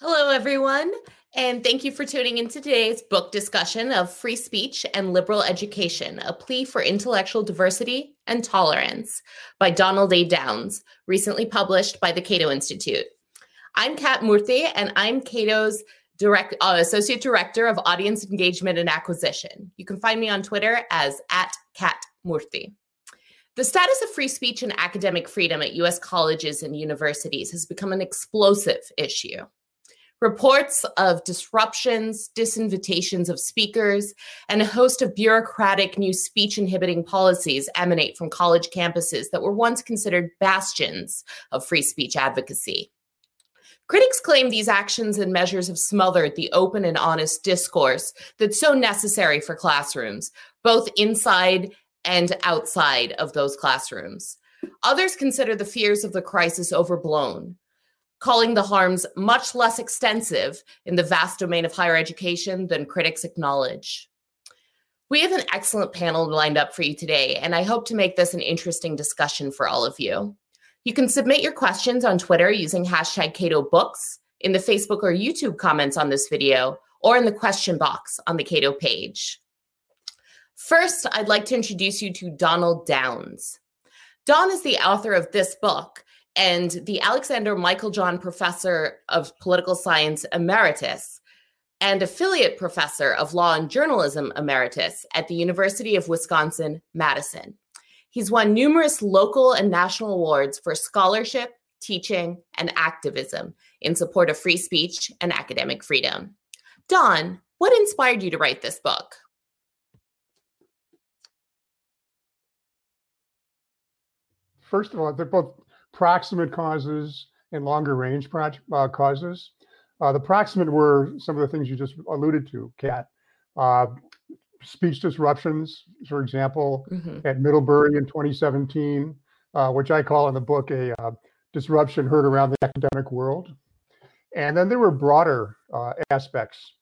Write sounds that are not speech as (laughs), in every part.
Hello, everyone, and thank you for tuning in to today's book discussion of Free Speech and Liberal Education A Plea for Intellectual Diversity and Tolerance by Donald A. Downs, recently published by the Cato Institute. I'm Kat Murthy, and I'm Cato's direct, uh, Associate Director of Audience Engagement and Acquisition. You can find me on Twitter as at Kat Murthy. The status of free speech and academic freedom at US colleges and universities has become an explosive issue. Reports of disruptions, disinvitations of speakers, and a host of bureaucratic new speech inhibiting policies emanate from college campuses that were once considered bastions of free speech advocacy. Critics claim these actions and measures have smothered the open and honest discourse that's so necessary for classrooms, both inside and outside of those classrooms. Others consider the fears of the crisis overblown calling the harms much less extensive in the vast domain of higher education than critics acknowledge. We have an excellent panel lined up for you today, and I hope to make this an interesting discussion for all of you. You can submit your questions on Twitter using hashtag Cato Books, in the Facebook or YouTube comments on this video, or in the question box on the Cato page. First, I'd like to introduce you to Donald Downs. Don is the author of this book, and the Alexander Meiklejohn Professor of Political Science Emeritus and affiliate professor of law and journalism emeritus at the University of Wisconsin Madison. He's won numerous local and national awards for scholarship, teaching, and activism in support of free speech and academic freedom. Don, what inspired you to write this book? First of all, they're both proximate causes and longer range uh, causes. Uh, the proximate were some of the things you just alluded to, Kat. Uh, speech disruptions, for example, mm-hmm. at Middlebury in 2017, uh, which I call in the book a uh, disruption heard around the academic world. And then there were broader uh, aspects,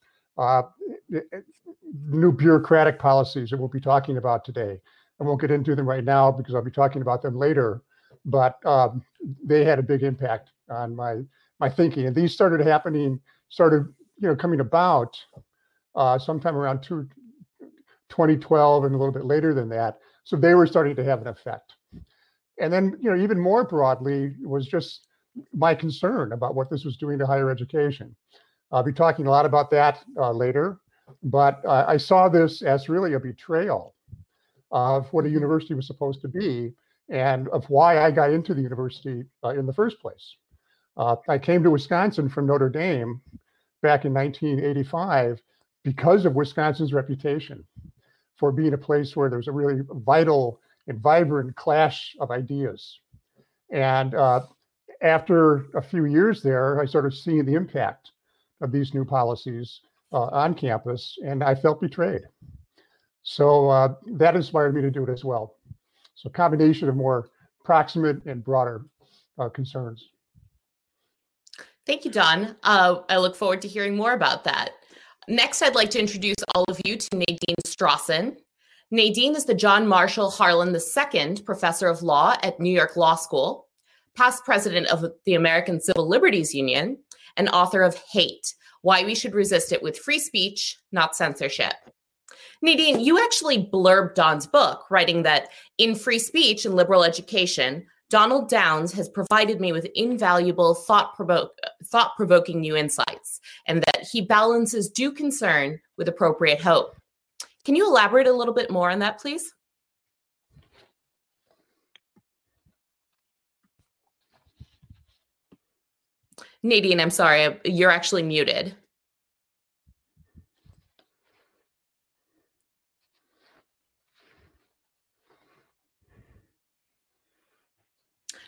new bureaucratic policies that we'll be talking about today. I won't get into them right now because I'll be talking about them later but um, they had a big impact on my my thinking. And these started happening, started you know coming about uh, sometime around two, 2012 and a little bit later than that. So they were starting to have an effect. And then you know even more broadly was just my concern about what this was doing to higher education. I'll be talking a lot about that uh, later, but uh, I saw this as really a betrayal of what a university was supposed to be and of why I got into the university uh, in the first place. Uh, I came to Wisconsin from Notre Dame back in 1985 because of Wisconsin's reputation for being a place where there's a really vital and vibrant clash of ideas. And uh, after a few years there, I started seeing the impact of these new policies uh, on campus, and I felt betrayed. So uh, that inspired me to do it as well. So combination of more proximate and broader uh, concerns. Thank you, Don. Uh, I look forward to hearing more about that. Next, I'd like to introduce all of you to Nadine Strossen. Nadine is the John Marshall Harlan II Professor of Law at New York Law School, past president of the American Civil Liberties Union, and author of Hate Why We Should Resist It with Free Speech, Not Censorship. Nadine, you actually blurbed Don's book, writing that in free speech and liberal education, Donald Downs has provided me with invaluable thought provoking new insights, and that he balances due concern with appropriate hope. Can you elaborate a little bit more on that, please? Nadine, I'm sorry, you're actually muted.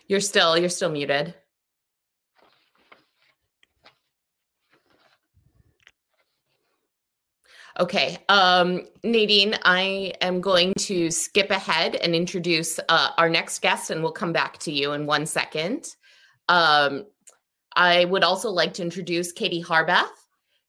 You're still you're still muted. Okay, um, Nadine, I am going to skip ahead and introduce uh, our next guest, and we'll come back to you in one second. Um, I would also like to introduce Katie Harbath.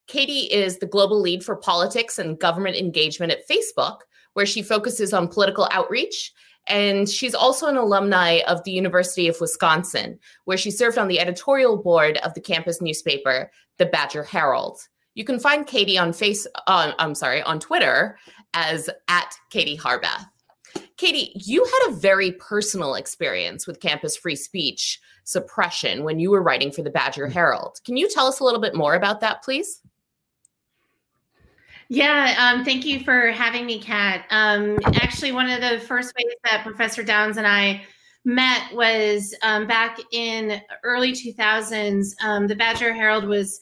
Katie is the global lead for politics and government engagement at Facebook, where she focuses on political outreach And she's also an alumni of the University of Wisconsin, where she served on the editorial board of the campus newspaper, the Badger Herald. You can find Katie on face, uh, I'm sorry, on Twitter as at Katie Harbath. Katie, you had a very personal experience with campus free speech suppression when you were writing for the Badger mm. Herald. Can you tell us a little bit more about that, please? Yeah, um, thank you for having me, Kat. Um, actually, one of the first ways that Professor Downs and I met was um, back in early 2000s. Um, the Badger Herald was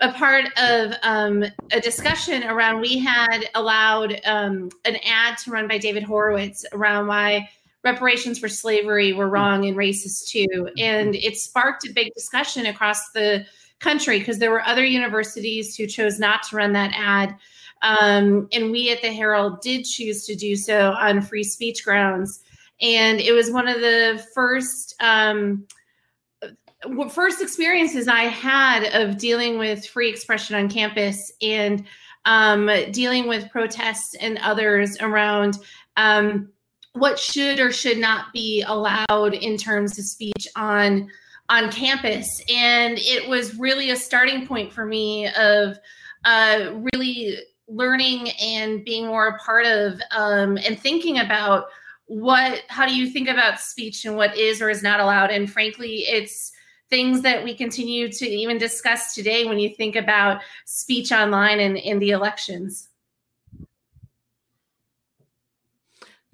a part of um, a discussion around we had allowed um, an ad to run by David Horowitz around why reparations for slavery were wrong and racist too. And it sparked a big discussion across the country because there were other universities who chose not to run that ad. Um, and we at the Herald did choose to do so on free speech grounds. And it was one of the first um, first experiences I had of dealing with free expression on campus and um, dealing with protests and others around um, what should or should not be allowed in terms of speech on on campus. And it was really a starting point for me of uh, really learning and being more a part of um, and thinking about what how do you think about speech and what is or is not allowed? And frankly it's things that we continue to even discuss today when you think about speech online and in the elections.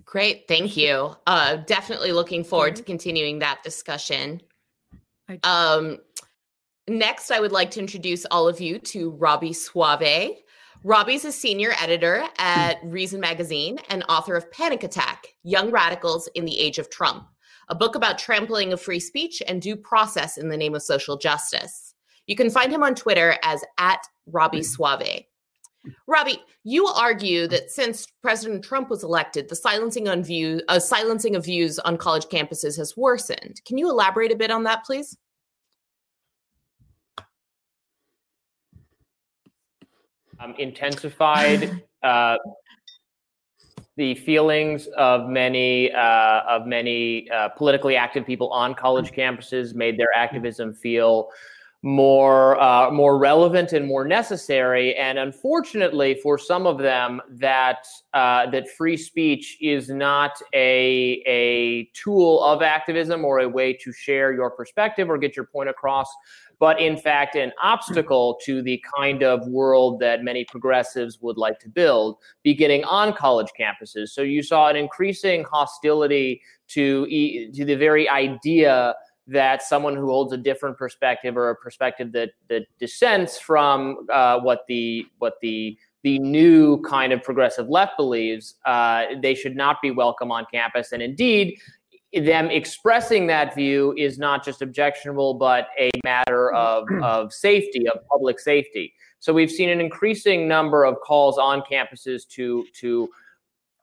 Great thank you. Uh, definitely looking forward to continuing that discussion. Um, next i would like to introduce all of you to robbie soave Robbie's a senior editor at Reason Magazine and author of Panic Attack Young Radicals in the Age of Trump, a book about trampling of free speech and due process in the name of social justice. You can find him on Twitter as at Robbie Soave. Robbie, you argue that since President Trump was elected, the silencing on view, uh, silencing of views on college campuses has worsened. Can you elaborate a bit on that, please? Um, intensified uh, the feelings of many uh, of many uh, politically active people on college campuses, made their activism feel more uh, more relevant and more necessary. And unfortunately, for some of them, that uh, that free speech is not a a tool of activism or a way to share your perspective or get your point across but in fact an obstacle to the kind of world that many progressives would like to build beginning on college campuses. So you saw an increasing hostility to, to the very idea that someone who holds a different perspective or a perspective that that dissents from uh, what the what the the new kind of progressive left believes, uh, they should not be welcome on campus. And indeed, them expressing that view is not just objectionable, but a matter of, (clears throat) of safety, of public safety. So we've seen an increasing number of calls on campuses to to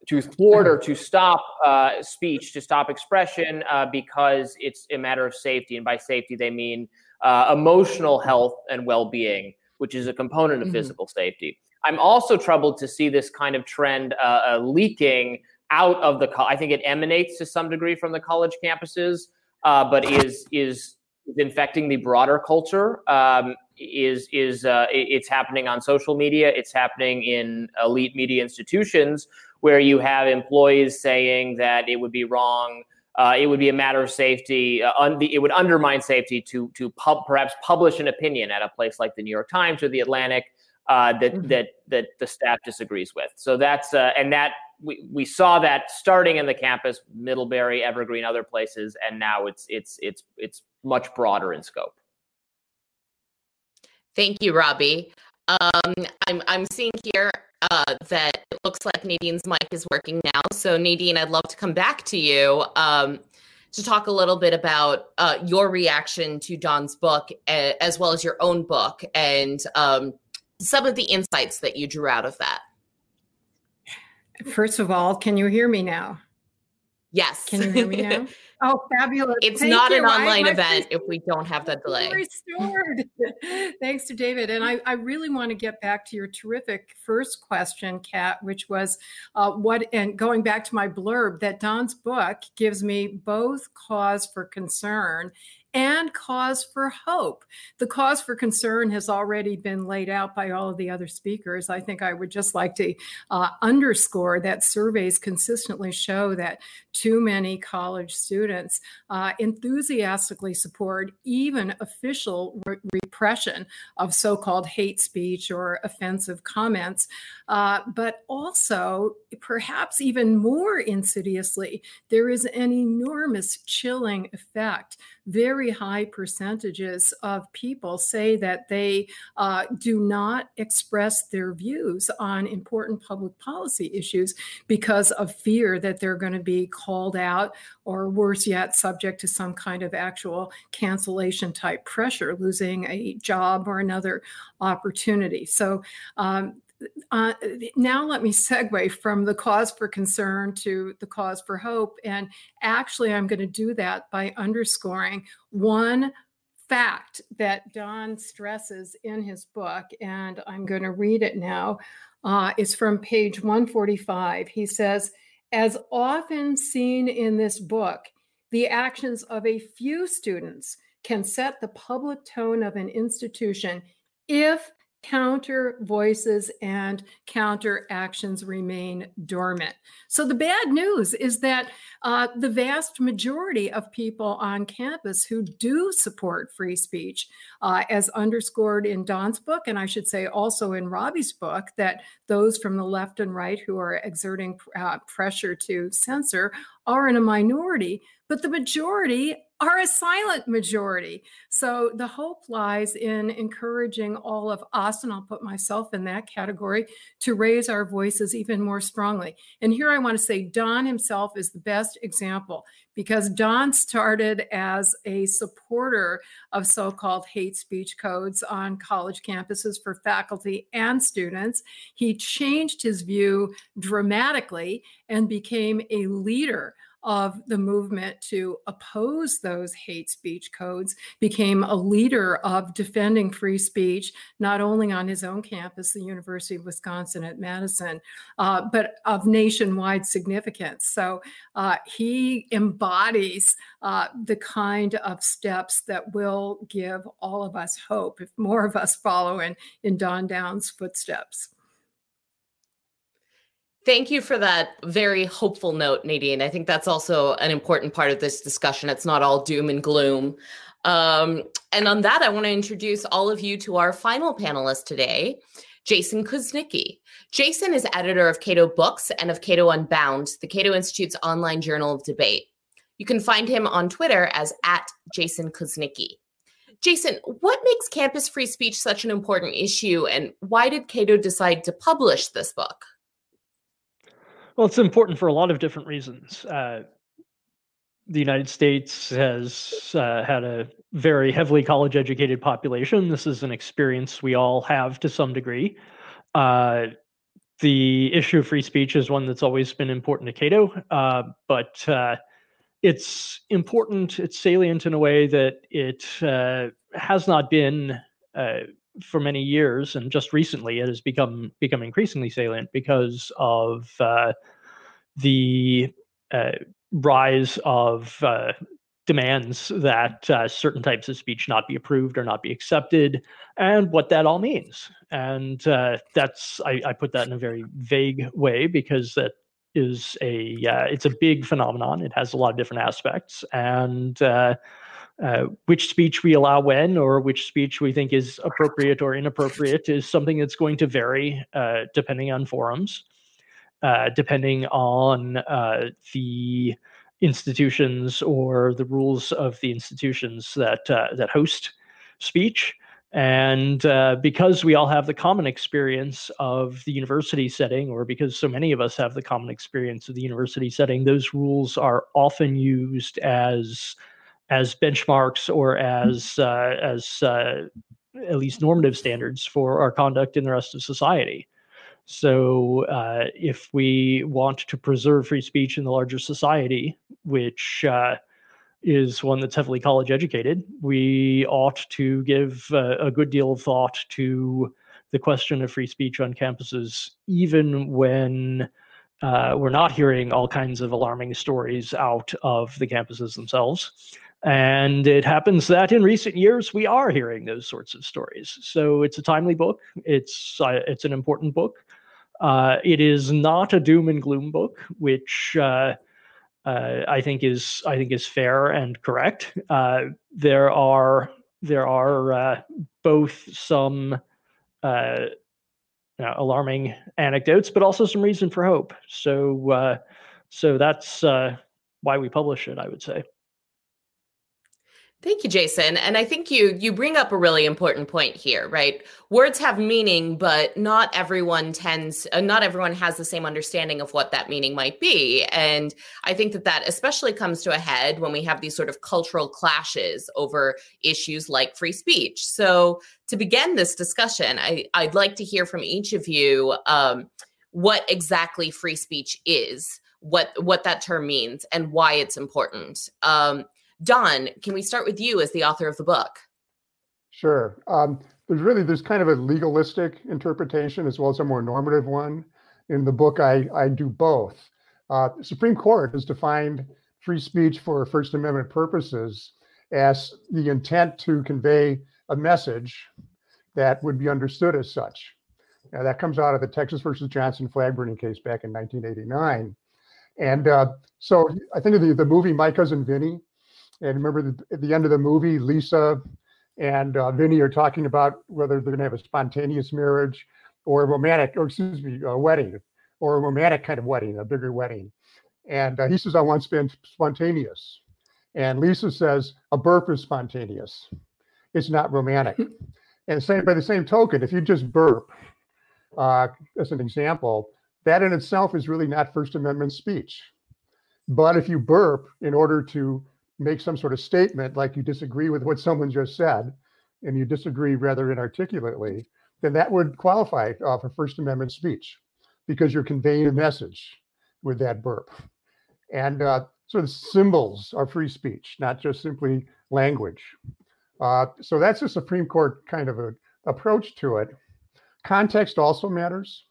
to thwart or to stop uh, speech, to stop expression, uh, because it's a matter of safety. And by safety, they mean uh, emotional health and well-being, which is a component of mm-hmm. physical safety. I'm also troubled to see this kind of trend uh, uh, leaking out of the I think it emanates to some degree from the college campuses, uh, but is is infecting the broader culture. Um, is is uh, it's happening on social media. It's happening in elite media institutions where you have employees saying that it would be wrong. Uh, it would be a matter of safety. Uh, un- it would undermine safety to to pub- perhaps publish an opinion at a place like the New York Times or the Atlantic uh, that mm-hmm. that that the staff disagrees with. So that's uh, and that we, we saw that starting in the campus, Middlebury, Evergreen, other places, and now it's it's it's it's much broader in scope. Thank you, Robbie. Um, I'm I'm seeing here uh, that it looks like Nadine's mic is working now. So Nadine, I'd love to come back to you um, to talk a little bit about uh, your reaction to Don's book, as well as your own book, and um, some of the insights that you drew out of that. First of all, can you hear me now? Yes. Can you hear me now? (laughs) Oh, fabulous. It's Thank not you. an online I, event if we don't have that delay. Restored. (laughs) Thanks to David. And I, I really want to get back to your terrific first question, Kat, which was uh, what, and going back to my blurb, that Don's book gives me both cause for concern and cause for hope. The cause for concern has already been laid out by all of the other speakers. I think I would just like to uh, underscore that surveys consistently show that too many college students uh, enthusiastically support even official re- repression of so called hate speech or offensive comments, uh, but also, perhaps even more insidiously, there is an enormous chilling effect very high percentages of people say that they uh, do not express their views on important public policy issues because of fear that they're going to be called out or worse yet, subject to some kind of actual cancellation type pressure, losing a job or another opportunity. So, um, uh, now let me segue from the cause for concern to the cause for hope. And actually, I'm going to do that by underscoring one fact that Don stresses in his book, and I'm going to read it now. Uh, it's from page 145. He says, as often seen in this book, the actions of a few students can set the public tone of an institution if counter voices and counter actions remain dormant. So, the bad news is that uh, the vast majority of people on campus who do support free speech, uh, as underscored in Don's book, and I should say also in Robbie's book, that those from the left and right who are exerting uh, pressure to censor are in a minority, but the majority are a silent majority. So the hope lies in encouraging all of us, and I'll put myself in that category, to raise our voices even more strongly. And here I want to say Don himself is the best example because Don started as a supporter of so called hate speech codes on college campuses for faculty and students. He changed his view dramatically and became a leader of the movement to oppose those hate speech codes, became a leader of defending free speech, not only on his own campus, the University of Wisconsin at Madison, uh, but of nationwide significance. So uh, he embodies uh, the kind of steps that will give all of us hope if more of us follow in, in Don Downs' footsteps. Thank you for that very hopeful note, Nadine. I think that's also an important part of this discussion. It's not all doom and gloom. Um, and on that, I want to introduce all of you to our final panelist today, Jason Kuznicki. Jason is editor of Cato Books and of Cato Unbound, the Cato Institute's online journal of debate. You can find him on Twitter as at Jason Kuznicki. Jason, what makes campus free speech such an important issue, and why did Cato decide to publish this book? Well, it's important for a lot of different reasons. Uh, the United States has uh, had a very heavily college educated population. This is an experience we all have to some degree. Uh, the issue of free speech is one that's always been important to Cato, uh, but uh, it's important, it's salient in a way that it uh, has not been for many years, and just recently it has become become increasingly salient because of uh, the uh, rise of uh, demands that uh, certain types of speech not be approved or not be accepted, and what that all means. And uh, that's I, I, put that in a very vague way because that is a uh, it's a big phenomenon. It has a lot of different aspects, and uh, which speech we allow when or which speech we think is appropriate or inappropriate is something that's going to vary uh, depending on forums, uh, depending on uh, the institutions or the rules of the institutions that uh, that host speech. And because we all have the common experience of the university setting, or because so many of us have the common experience of the university setting, those rules are often used as as benchmarks or as uh, as uh, at least normative standards for our conduct in the rest of society. So, uh, if we want to preserve free speech in the larger society, which uh, is one that's heavily college educated, we ought to give a good deal of thought to the question of free speech on campuses, even when uh, we're not hearing all kinds of alarming stories out of the campuses themselves. And it happens that in recent years we are hearing those sorts of stories. So it's a timely book. It's uh, it's an important book. Uh, it is not a doom and gloom book, which uh, uh I think is I think is fair and correct. Uh, there are there are uh, both some you know, alarming anecdotes, but also some reason for hope. So so that's why we publish it. I would say. Thank you, Jason. And I think you you bring up a really important point here, right? Words have meaning, but not everyone tends uh, not everyone has the same understanding of what that meaning might be. And I think that that especially comes to a head when we have these sort of cultural clashes over issues like free speech. So, to begin this discussion, I I'd like to hear from each of you um, what exactly free speech is, what what that term means, and why it's important. Um, Don, can we start with you as the author of the book? Sure. Um, there's really there's kind of a legalistic interpretation as well as a more normative one. In the book, I I do both. Uh, the Supreme Court has defined free speech for First Amendment purposes as the intent to convey a message that would be understood as such. Now, that comes out of the Texas versus Johnson flag burning case back in 1989. And uh, so I think of the, the movie My Cousin Vinny, and remember, the, at the end of the movie, Lisa and uh, Vinny are talking about whether they're going to have a spontaneous marriage or a romantic, or excuse me, a wedding, or a romantic kind of wedding, a bigger wedding. And uh, he says, I want spontaneous. And Lisa says, a burp is spontaneous. It's not romantic. (laughs) and same by the same token, if you just burp, uh, as an example, that in itself is really not First Amendment speech. But if you burp in order to make some sort of statement like you disagree with what someone just said and you disagree rather inarticulately, then that would qualify uh, for First Amendment speech because you're conveying a message with that burp. And uh, symbols are free speech, not just simply language. Uh, so that's the Supreme Court kind of a, approach to it. Context also matters.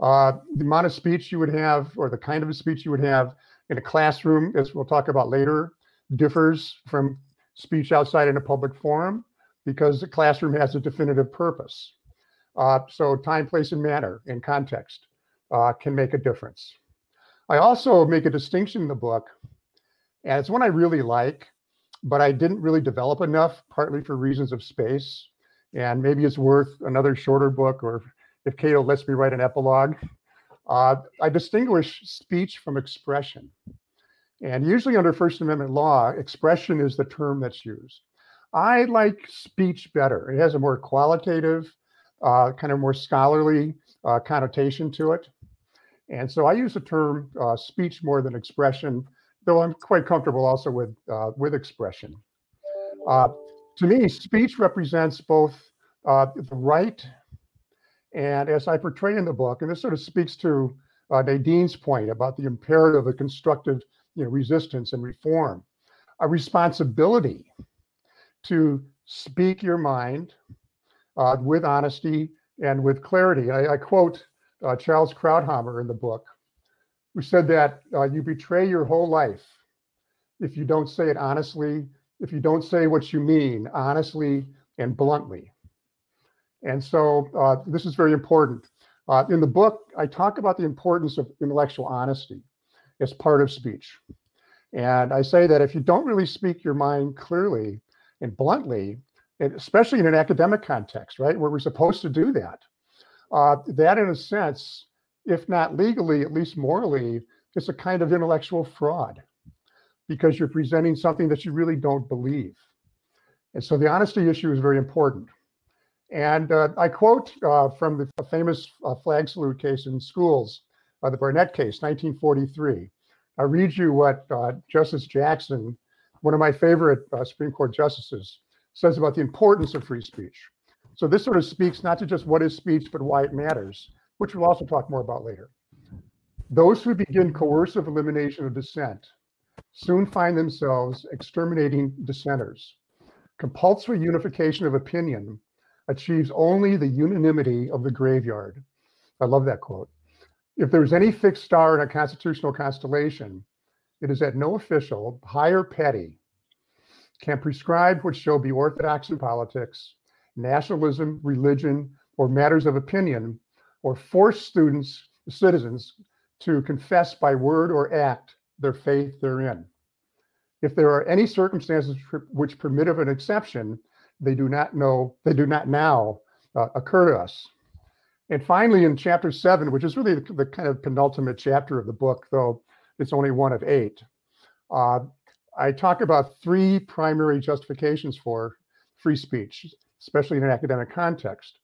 Uh, the amount of speech you would have, or the kind of speech you would have in a classroom, as we'll talk about later, differs from speech outside in a public forum because the classroom has a definitive purpose. Uh, so time, place, and manner and context uh, can make a difference. I also make a distinction in the book, and it's one I really like, but I didn't really develop enough, partly for reasons of space. And maybe it's worth another shorter book, or if Cato lets me write an epilogue. Uh, I distinguish speech from expression. And usually under First Amendment law, expression is the term that's used. I like speech better. It has a more qualitative, uh, kind of more scholarly uh, connotation to it. And so I use the term uh, speech more than expression, though I'm quite comfortable also with, uh, with expression. Uh, to me, speech represents both uh, the right and, as I portray in the book, and this sort of speaks to Nadine's point about the imperative of constructive you know, resistance and reform, a responsibility to speak your mind uh, with honesty and with clarity. I, I quote uh, Charles Krauthammer in the book, who said that uh, you betray your whole life if you don't say it honestly, if you don't say what you mean honestly and bluntly. And so uh, this is very important. Uh, in the book, I talk about the importance of intellectual honesty is part of speech. And I say that if you don't really speak your mind clearly and bluntly, especially in an academic context, right, where we're supposed to do that, uh, that in a sense, if not legally, at least morally, is a kind of intellectual fraud because you're presenting something that you really don't believe. And so the honesty issue is very important. And uh, I quote uh, from the famous uh, flag salute case in schools the Barnette case, 1943. I read you what uh, Justice Jackson, one of my favorite uh, Supreme Court justices, says about the importance of free speech. So this sort of speaks not to just what is speech, but why it matters. which we'll also talk more about later. Those who begin coercive elimination of dissent soon find themselves exterminating dissenters. Compulsory unification of opinion achieves only the unanimity of the graveyard. I love that quote. If there's any fixed star in a constitutional constellation, it is that no official, high or petty, can prescribe what shall be orthodox in politics, nationalism, religion, or matters of opinion, or force students, citizens, to confess by word or act their faith therein. If there are any circumstances which permit of an exception, they do not know, they do not now uh, occur to us. And finally, in chapter seven, which is really the, the, kind of penultimate chapter of the book, though it's only one of eight, uh, I talk about three primary justifications for free speech, especially in an academic context.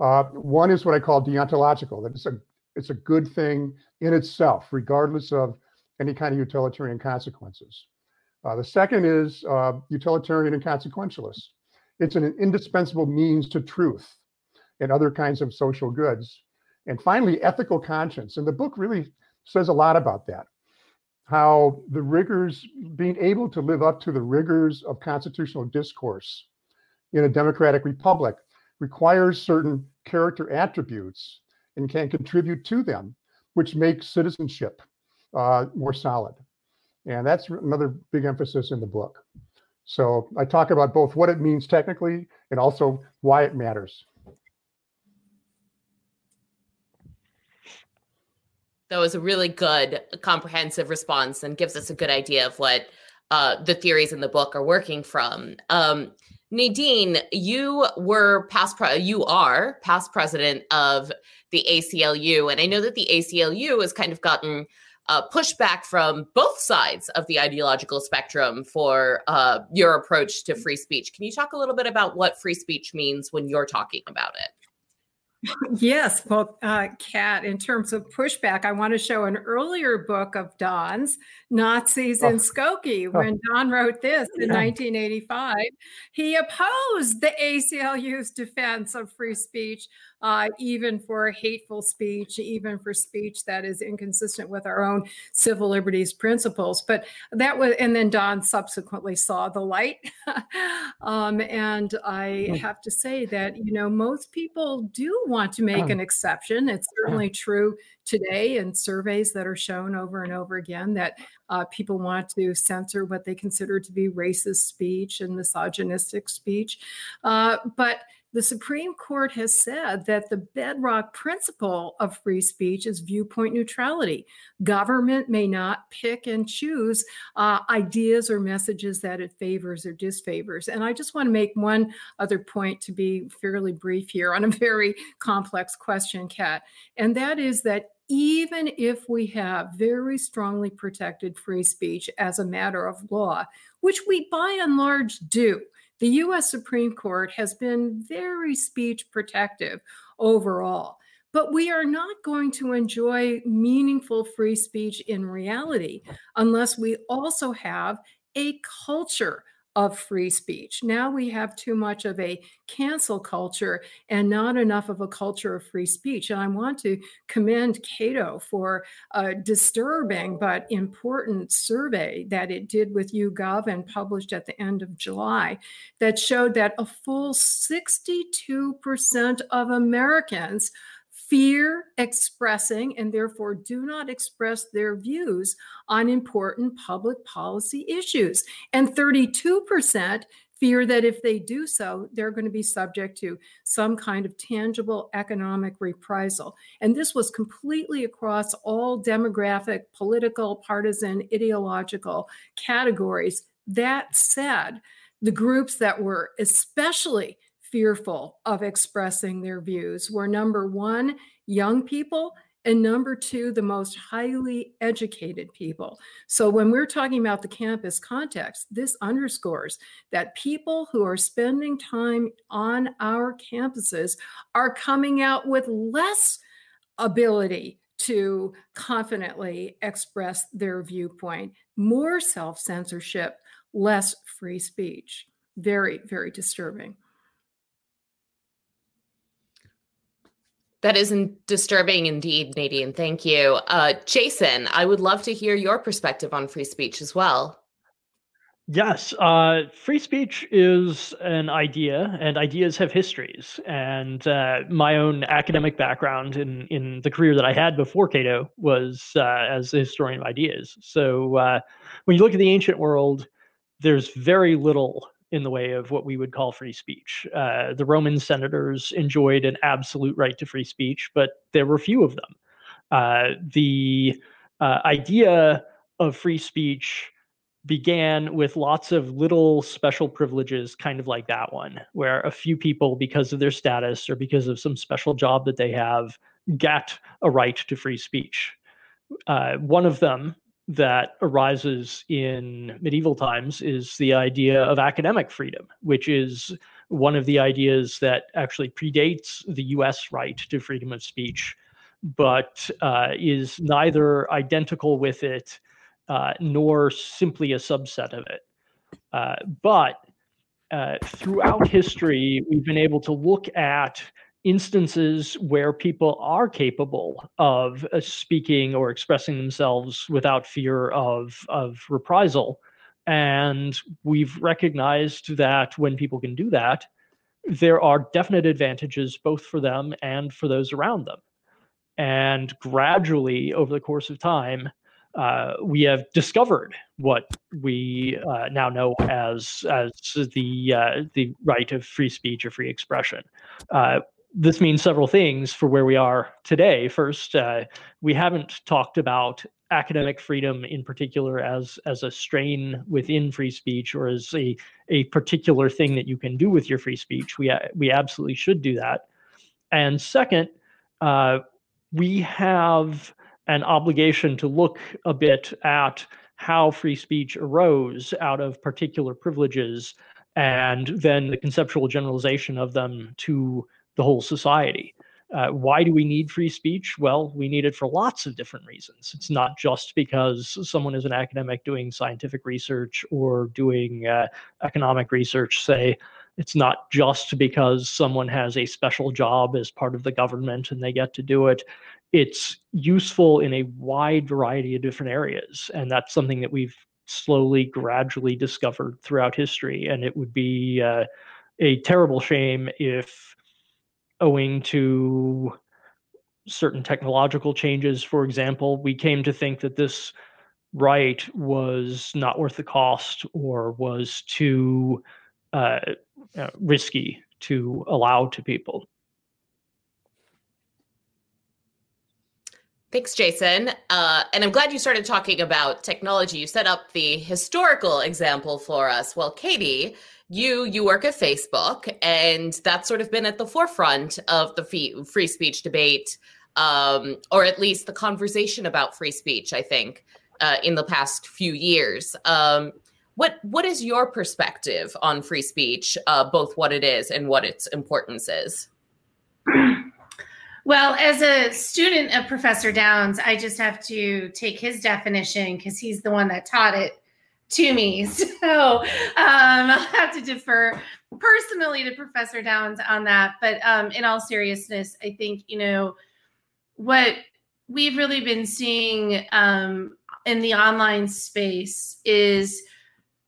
Uh, one is what I call deontological, that it's a, it's a good thing in itself, regardless of any kind of utilitarian consequences. Uh, the second is uh, utilitarian and consequentialist. It's an indispensable means to truth and other kinds of social goods. And finally, ethical conscience. And the book really says a lot about that. How the rigors, being able to live up to the rigors of constitutional discourse in a democratic republic requires certain character attributes and can contribute to them, which makes citizenship uh, more solid. And that's another big emphasis in the book. So I talk about both what it means technically and also why it matters. That was a really good, comprehensive response and gives us a good idea of what uh, the theories in the book are working from. Um, Nadine, you were past, pre- you are past president of the ACLU, and I know that the ACLU has kind of gotten uh, pushback from both sides of the ideological spectrum for uh, your approach to free speech. Can you talk a little bit about what free speech means when you're talking about it? Yes, well, uh, Kat, in terms of pushback, I want to show an earlier book of Don's, Nazis oh. in Skokie. Oh. When Don wrote this in yeah. 1985, he opposed the ACLU's defense of free speech uh, even for hateful speech, even for speech that is inconsistent with our own civil liberties principles. But that was, and then Don subsequently saw the light. (laughs) um, and I hmm. have to say that, you know, most people do want to make an exception. It's certainly true today in surveys that are shown over and over again that uh, people want to censor what they consider to be racist speech and misogynistic speech. Uh, but the Supreme Court has said that the bedrock principle of free speech is viewpoint neutrality. Government may not pick and choose uh, ideas or messages that it favors or disfavors. And I just want to make one other point to be fairly brief here on a (laughs) very complex question, Kat, and that is that even if we have very strongly protected free speech as a matter of law, which we by and large do, the US Supreme Court has been very speech protective overall. But we are not going to enjoy meaningful free speech in reality unless we also have a culture of free speech. Now we have too much of a cancel culture and not enough of a culture of free speech. And I want to commend Cato for a disturbing but important survey that it did with YouGov and published at the end of July that showed that a full 62% of Americans fear expressing and therefore do not express their views on important public policy issues. And 32% fear that if they do so, they're going to be subject to some kind of tangible economic reprisal. And this was completely across all demographic, political, partisan, ideological categories. That said, the groups that were especially fearful of expressing their views were number one, young people, and number two, the most highly educated people. So when we're talking about the campus context, this underscores that people who are spending time on our campuses are coming out with less ability to confidently express their viewpoint, more self censorship, less free speech. Very, very disturbing. That isn't disturbing indeed, Nadine. Thank you. Uh, Jason, I would love to hear your perspective on free speech as well. Yes, uh, free speech is an idea, and ideas have histories. And uh, my own academic background in in the career that I had before Cato was uh, as a historian of ideas. So uh, when you look at the ancient world, there's very little in the way of what we would call free speech. Uh, the Roman senators enjoyed an absolute right to free speech, but there were few of them. Uh, the idea of free speech began with lots of little special privileges, kind of like that one, where a few people, because of their status or because of some special job that they have, get a right to free speech. Uh, one of them that arises in medieval times is the idea of academic freedom, which is one of the ideas that actually predates the US right to freedom of speech, but uh, is neither identical with it uh, nor simply a subset of it. Uh, but uh, throughout history, we've been able to look at instances where people are capable of uh, speaking or expressing themselves without fear of, of reprisal. And we've recognized that when people can do that, there are definite advantages both for them and for those around them. And gradually, over the course of time, uh, we have discovered what we uh, now know as as the uh, the right of free speech or free expression. Uh, this means several things for where we are today. First, uh, we haven't talked about academic freedom in particular as as a strain within free speech or as a a particular thing that you can do with your free speech. We we absolutely should do that. And second, uh, we have an obligation to look a bit at how free speech arose out of particular privileges and then the conceptual generalization of them to the whole society. Uh, why do we need free speech? Well, we need it for lots of different reasons. It's not just because someone is an academic doing scientific research or doing uh, economic research, say. It's not just because someone has a special job as part of the government and they get to do it it's useful in a wide variety of different areas. And that's something that we've slowly, gradually discovered throughout history. And it would be uh, a terrible shame if, owing to certain technological changes, for example, we came to think that this right was not worth the cost or was too uh, uh, risky to allow to people. Thanks, Jason. Uh, and I'm glad you started talking about technology. You set up the historical example for us. Well, Katie, you you work at Facebook, and that's sort of been at the forefront of the fee- free speech debate, um, or at least the conversation about free speech. I think uh, in the past few years. Um, what what is your perspective on free speech, uh, both what it is and what its importance is? (clears throat) Well, as a student of Professor Downs, I just have to take his definition because he's the one that taught it to me. (laughs) So um, I'll have to defer personally to Professor Downs on that. But um, in all seriousness, I think, you know, what we've really been seeing um, in the online space is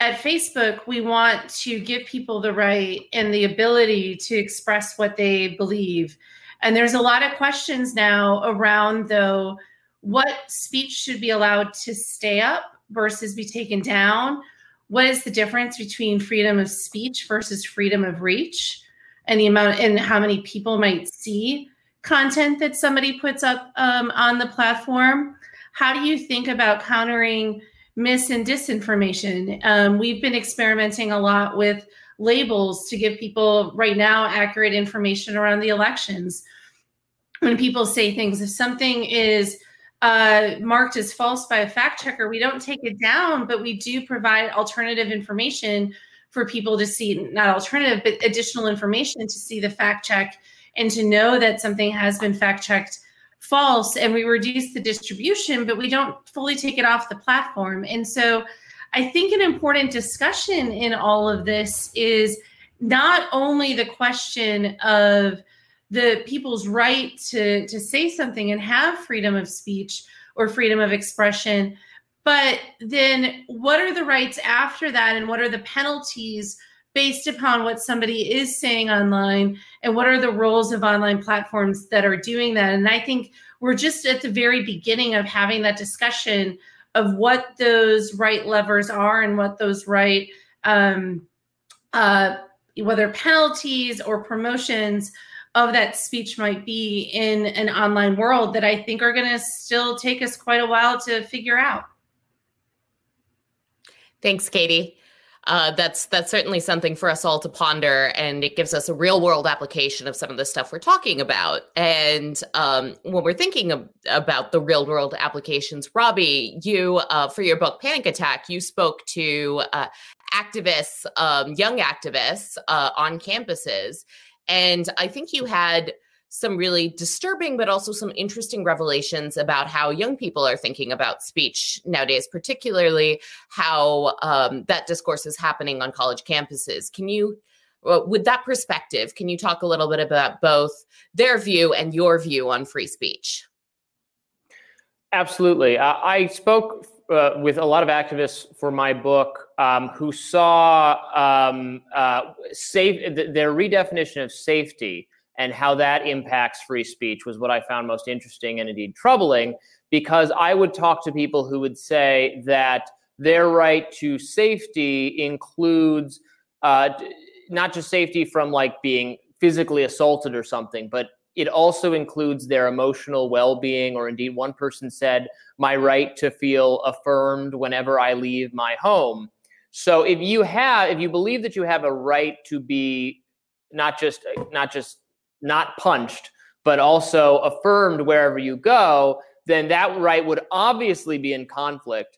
at Facebook, we want to give people the right and the ability to express what they believe and there's a lot of questions now around, though, what speech should be allowed to stay up versus be taken down? What is the difference between freedom of speech versus freedom of reach? And the amount and how many people might see content that somebody puts up um, on the platform? How do you think about countering mis and disinformation? Um, we've been experimenting a lot with labels to give people right now accurate information around the elections. When people say things, if something is uh, marked as false by a fact checker, we don't take it down, but we do provide alternative information for people to see, not alternative, but additional information to see the fact check and to know that something has been fact checked false. And we reduce the distribution, but we don't fully take it off the platform. And so I think an important discussion in all of this is not only the question of the people's right to to say something and have freedom of speech or freedom of expression. But then what are the rights after that and what are the penalties based upon what somebody is saying online? And what are the roles of online platforms that are doing that? And i think we're just at the very beginning of having that discussion of what those right levers are and what those right um, uh, whether penalties or promotions of that speech might be in an online world that I think are going to still take us quite a while to figure out. Thanks, Katie. Uh, that's that's certainly something for us all to ponder, and it gives us a real world application of some of the stuff we're talking about. And um, when we're thinking of, about the real world applications, Robbie, you uh, for your book Panic Attack, you spoke to uh, activists, um, young activists uh, on campuses, and I think you had some really disturbing, but also some interesting revelations about how young people are thinking about speech nowadays, particularly how um, that discourse is happening on college campuses. Can you, with that perspective, can you talk a little bit about both their view and your view on free speech? Absolutely. I spoke uh, with a lot of activists for my book um, who saw um, uh, safe, th- their redefinition of safety and how that impacts free speech was what I found most interesting and indeed troubling because I would talk to people who would say that their right to safety includes uh, not just safety from like being physically assaulted or something, but it also includes their emotional well-being or indeed one person said my right to feel affirmed whenever i leave my home so if you have if you believe that you have a right to be not just not just not punched, but also affirmed wherever you go, then that right would obviously be in conflict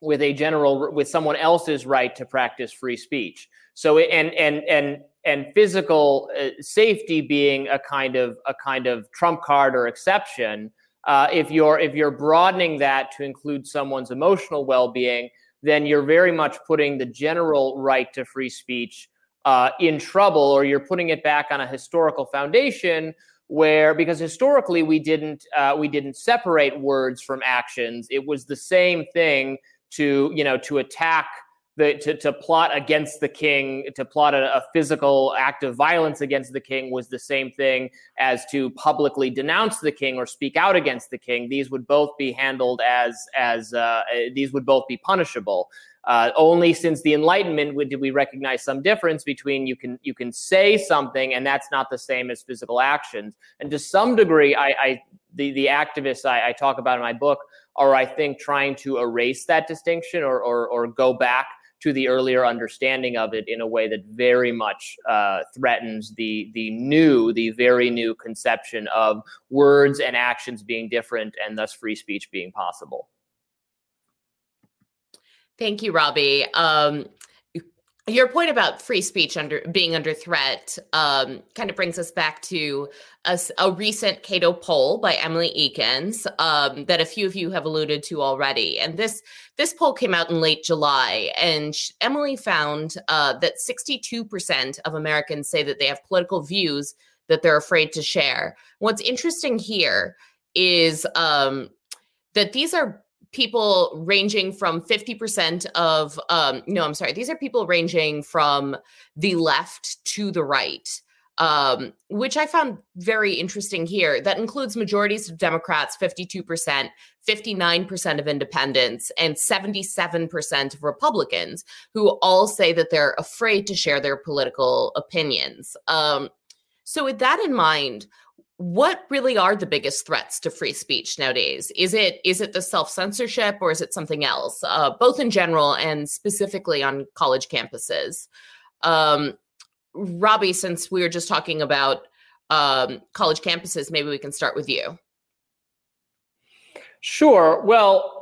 with a general with someone else's right to practice free speech. So and and and and physical uh, safety being a kind of a kind of trump card or exception. Uh, if you're if you're broadening that to include someone's emotional well-being, then you're very much putting the general right to free speech uh, in trouble or you're putting it back on a historical foundation where because historically we didn't uh, we didn't separate words from actions it was the same thing to you know to attack the to, to plot against the king to plot a, a physical act of violence against the king was the same thing as to publicly denounce the king or speak out against the king these would both be handled as as uh, these would both be punishable uh, only since the Enlightenment did we recognize some difference between you can you can say something and that's not the same as physical actions. And to some degree, I, I the the activists I, I talk about in my book are I think trying to erase that distinction or or, or go back to the earlier understanding of it in a way that very much uh, threatens the the new, the very new conception of words and actions being different, and thus free speech being possible. Thank you, Robbie. Um, your point about free speech under being under threat um, kind of brings us back to a, a, recent Cato poll by Emily Ekins um, that a few of you have alluded to already. And this this poll came out in late July, and Emily found uh, that 62% of Americans say that they have political views that they're afraid to share. What's interesting here is um, that these are people ranging from 50% of um no i'm sorry these are people ranging from the left to the right um which i found very interesting here. That includes majorities of democrats 52% 59% of independents and 77% of republicans who all say that they're afraid to share their political opinions. Um so with that in mind what really are the biggest threats to free speech nowadays? Is it is it the self-censorship or is it something else? Uh, both in general and specifically on college campuses. Um, robbie since we were just talking about um, college campuses maybe we can start with you. Sure. Well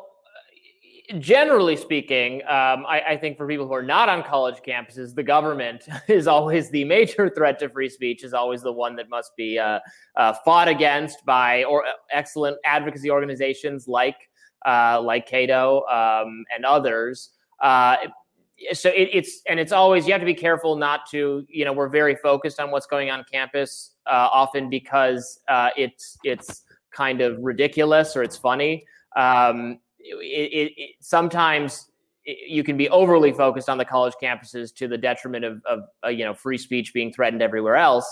generally speaking, um, I, I, think for people who are not on college campuses, the government (laughs) is always the major threat to free speech, is always the one that must be uh, uh, fought against by or uh, excellent advocacy organizations like uh, like Cato um, and others. Uh, so it, it's and it's always you have to be careful not to you know we're very focused on what's going on campus uh, often because it's it's kind of ridiculous or it's funny. Um, it, it, sometimes you can be overly focused on the college campuses to the detriment of, of uh, you know free speech being threatened everywhere else.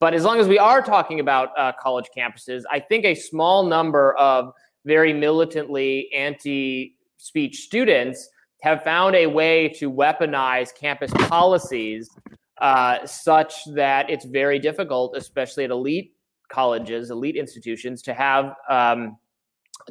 But as long as we are talking about uh, college campuses, I think a small number of very militantly anti-speech students have found a way to weaponize campus policies uh, such that it's very difficult, especially at elite colleges, elite institutions, to have um,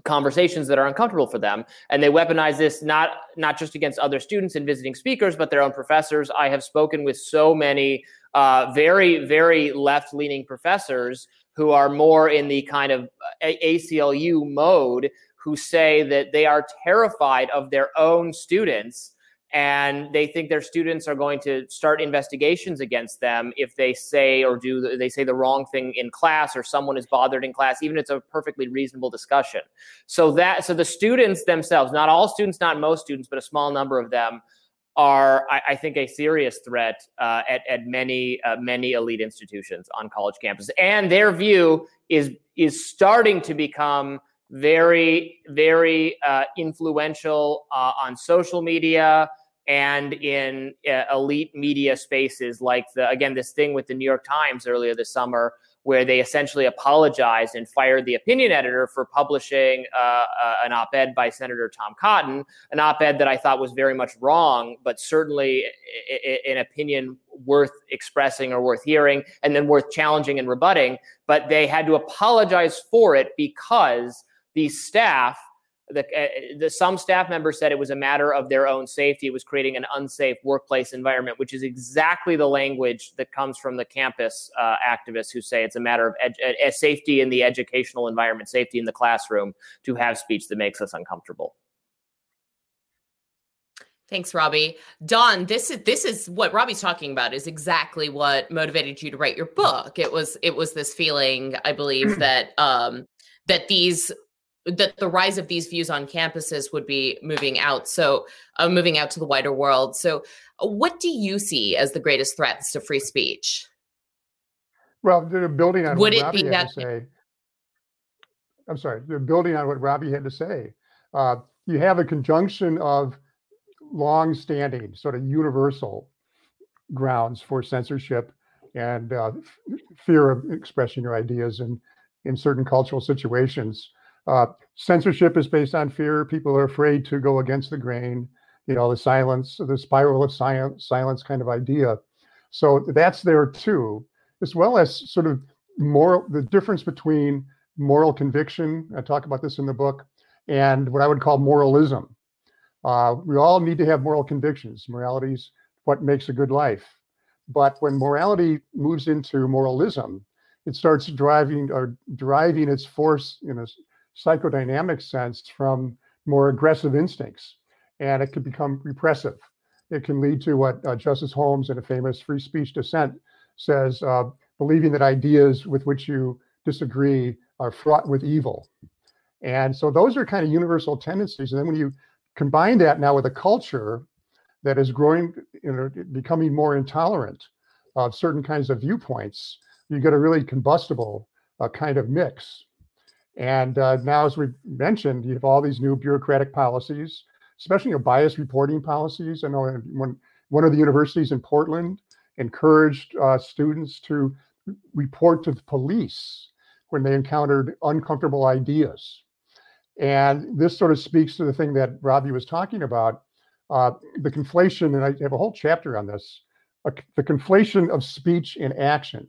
conversations that are uncomfortable for them. And they weaponize this not not just against other students and visiting speakers but their own professors. I have spoken with so many uh, very very left leaning professors who are more in the kind of aclu mode who say that they are terrified of their own students and they think their students are going to start investigations against them if they say or do they say the wrong thing in class or someone is bothered in class even if it's a perfectly reasonable discussion. So that so the students themselves not all students not most students but a small number of them are I, I think a serious threat uh, at, at many uh, many elite institutions on college campuses. And their view is is starting to become very very uh, influential uh, on social media and in uh, elite media spaces like the again this thing with the New York Times earlier this summer where they essentially apologized and fired the opinion editor for publishing uh, uh, an op-ed by Senator Tom Cotton, an op-ed that I thought was very much wrong, but certainly an opinion worth expressing or worth hearing, and then worth challenging and rebutting. But they had to apologize for it because the staff the, uh, the, some staff members said it was a matter of their own safety. It was creating an unsafe workplace environment, which is exactly the language that comes from the campus uh, activists who say it's a matter of ed- safety in the educational environment, safety in the classroom to have speech that makes us uncomfortable. Thanks, Robbie. Don, this is this is what Robbie's talking about is exactly what motivated you to write your book. It was it was this feeling, I believe, (clears throat) that um that these that the rise of these views on campuses would be moving out so uh, moving out to the wider world. So uh, what do you see as the greatest threats to free speech? Well they're building on would what it Robbie be that say. I'm sorry they're building on what robbie had to say. Uh, you have a conjunction of long-standing sort of universal grounds for censorship and uh, fear of expressing your ideas in in certain cultural situations uh, censorship is based on fear. People are afraid to go against the grain. You know, the silence, the spiral of silence, silence kind of idea. So that's there too, as well as sort of moral, the difference between moral conviction. I talk about this in the book, and what I would call moralism. Uh, we all need to have moral convictions. Morality is what makes a good life. But when morality moves into moralism, it starts driving or driving its force in a psychodynamic sense from more aggressive instincts, and it can become repressive. It can lead to what uh, Justice Holmes, in a famous free speech dissent, says uh, believing that ideas with which you disagree are fraught with evil. And so those are kind of universal tendencies. And then when you combine that now with a culture that is growing, you know, becoming more intolerant of certain kinds of viewpoints, you get a really combustible uh, kind of mix. And uh, now, as we mentioned, you have all these new bureaucratic policies, especially your bias reporting policies. I know when one of the universities in Portland encouraged uh, students to report to the police when they encountered uncomfortable ideas. And this sort of speaks to the thing that Robbie was talking about uh, the conflation, and I have a whole chapter on this uh, the conflation of speech and action.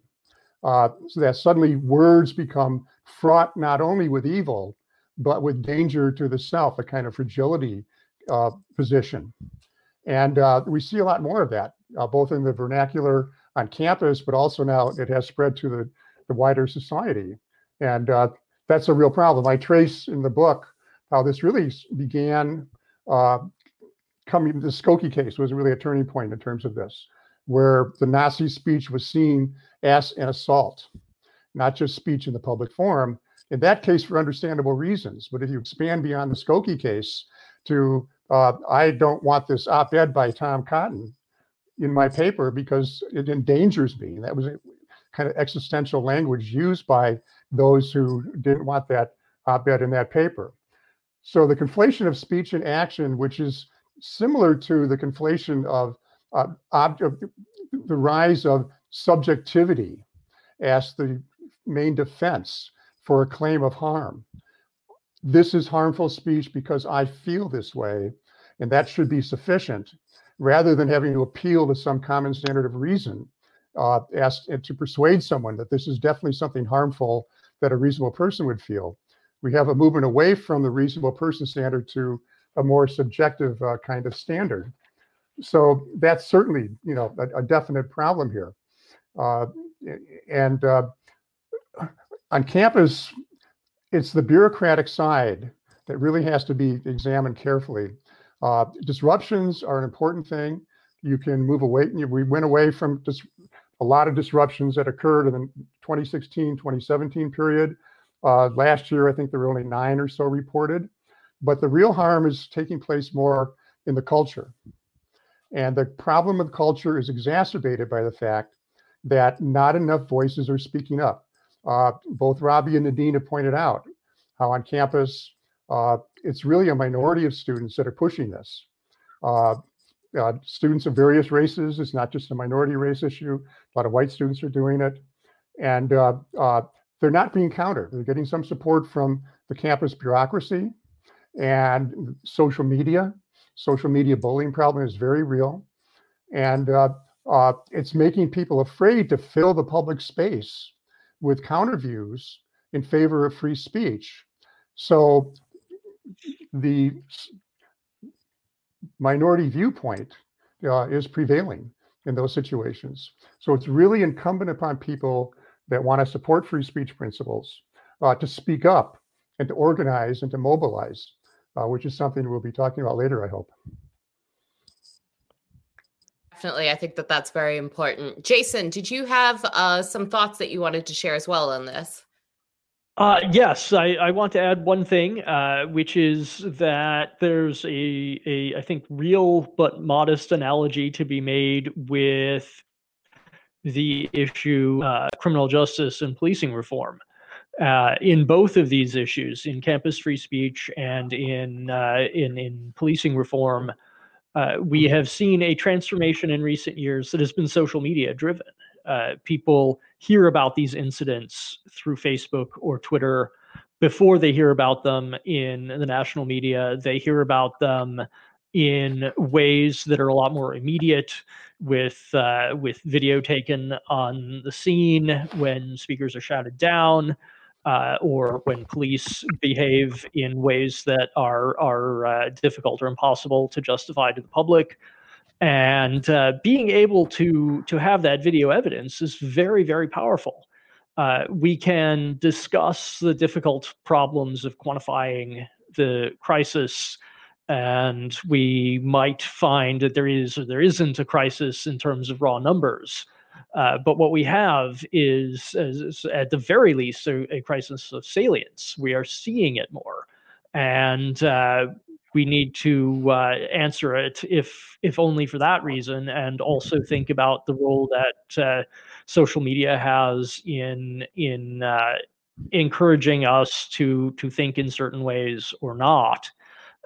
Uh, so that suddenly words become fraught not only with evil, but with danger to the self, a kind of fragility uh, position. And uh, we see a lot more of that, uh, both in the vernacular on campus, but also now it has spread to the, the wider society. And uh, that's a real problem. I trace in the book how this really began uh, coming, the Skokie case was really a turning point in terms of this, where the Nazi speech was seen as an assault not just speech in the public forum. In that case, for understandable reasons. But if you expand beyond the Skokie case to uh, I don't want this op-ed by Tom Cotton in my paper because it endangers me. That was a kind of existential language used by those who didn't want that op-ed in that paper. So the conflation of speech and action, which is similar to the conflation of uh, object, the rise of subjectivity as the main defense for a claim of harm. This is harmful speech because I feel this way, and that should be sufficient, rather than having to appeal to some common standard of reason uh, ask, to persuade someone that this is definitely something harmful that a reasonable person would feel. We have a movement away from the reasonable person standard to a more subjective uh, kind of standard. So that's certainly, you know, a, a definite problem here. Uh, and uh, on campus, it's the bureaucratic side that really has to be examined carefully. Uh, disruptions are an important thing. You can move away. We went away from dis- a lot of disruptions that occurred in the 2016 2017 period. Uh, last year, I think there were only nine or so reported. But the real harm is taking place more in the culture. And the problem with culture is exacerbated by the fact that not enough voices are speaking up. Uh, both Robbie and Nadine have pointed out how on campus, uh, it's really a minority of students that are pushing this. Uh, uh students of various races, it's not just a minority race issue. A lot of white students are doing it. And uh, uh, they're not being countered. They're getting some support from the campus bureaucracy and social media. Social media bullying problem is very real. And it's making people afraid to fill the public space with counter views in favor of free speech. So the minority viewpoint uh, is prevailing in those situations. So it's really incumbent upon people that want to support free speech principles uh, to speak up and to organize and to mobilize, uh, which is something we'll be talking about later, I hope. Definitely. I think that that's very important. Jason, did you have uh, some thoughts that you wanted to share as well on this? Uh, yes, I, I want to add one thing, uh, which is that there's a, a, I think, real but modest analogy to be made with the issue uh, criminal justice and policing reform. Uh, in both of these issues, in campus free speech and in uh, in in policing reform, uh, we have seen a transformation in recent years that has been social media driven. Uh, people hear about these incidents through Facebook or Twitter before they hear about them in the national media. They hear about them in ways that are a lot more immediate with uh, with video taken on the scene when speakers are shouted down uh, or when police behave in ways that are are uh, difficult or impossible to justify to the public. And uh, being able to to have that video evidence is very very powerful. Uh, we can discuss the difficult problems of quantifying the crisis and we might find that there is or there isn't a crisis in terms of raw numbers. Uh, but what we have is, is at the very least, a, a, crisis of salience. We are seeing it more, and uh, we need to uh, answer it, if if only for that reason, and also think about the role that uh, social media has in in uh, encouraging us to to think in certain ways or not.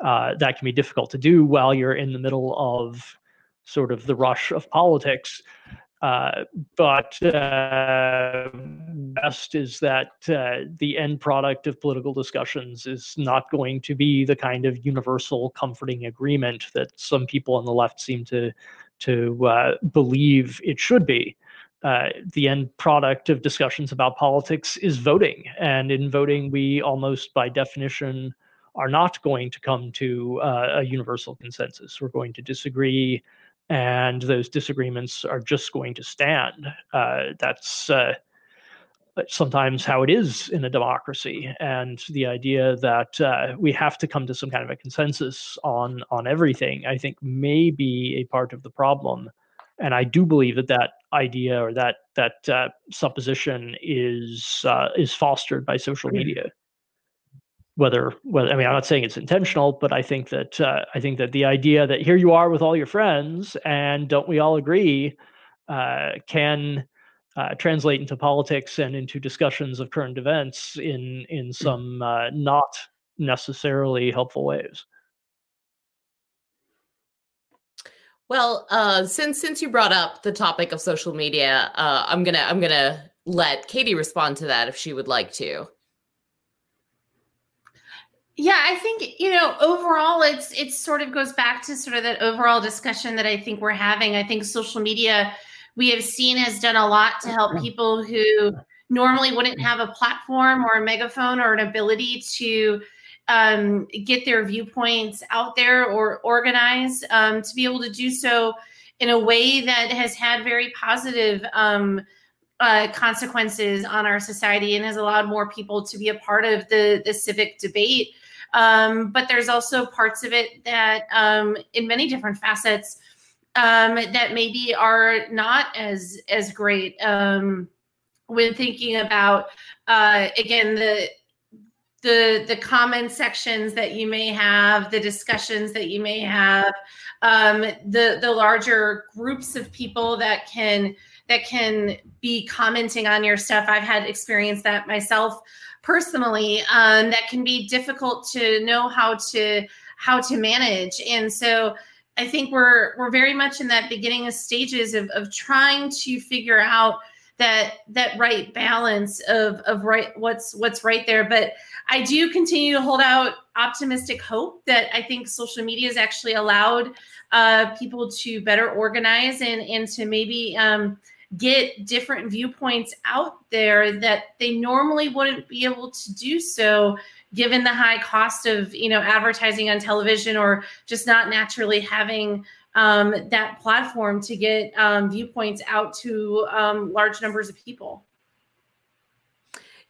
that can be difficult to do while you're in the middle of sort of the rush of politics. Uh, but uh, best is that uh, the end product of political discussions is not going to be the kind of universal comforting agreement that some people on the left seem to to uh, believe it should be. Uh, the end product of discussions about politics is voting, and in voting, we almost by definition are not going to come to uh, a universal consensus. We're going to disagree and those disagreements are just going to stand. Uh, that's uh, sometimes how it is in a democracy, and the idea that uh, we have to come to some kind of a consensus on on everything, I think, may be a part of the problem. And I do believe that that idea or that that uh, supposition is uh, is fostered by social media. Whether whether I mean I'm not saying it's intentional, but I think that uh, I think that the idea that here you are with all your friends and don't we all agree uh, can uh, translate into politics and into discussions of current events in in hmm. some uh, not necessarily helpful ways. Well, uh, since since you brought up the topic of social media, uh, I'm gonna I'm gonna let Katie respond to that if she would like to. Yeah, I think you know overall, it's it sort of goes back to sort of that overall discussion that I think we're having. I think social media we have seen has done a lot to help people who normally wouldn't have a platform or a megaphone or an ability to um, get their viewpoints out there or organize um, to be able to do so in a way that has had very positive um, uh, consequences on our society and has allowed more people to be a part of the, the civic debate. Um, but there's also parts of it that, um, in many different facets, um, that maybe are not as as great when thinking about uh, again the the the comment sections that you may have, the discussions that you may have, um, the the larger groups of people that can that can be commenting on your stuff. I've had experience that myself personally. Um, that can be difficult to know how to how to manage, and so I think we're we're very much in that beginning of stages of of trying to figure out that that right balance of of right what's what's right there but i do continue to hold out optimistic hope that i think social media has actually allowed uh, people to better organize and and to maybe um, get different viewpoints out there that they normally wouldn't be able to do so given the high cost of you know advertising on television or just not naturally having um, that platform to get um, viewpoints out to um, large numbers of people.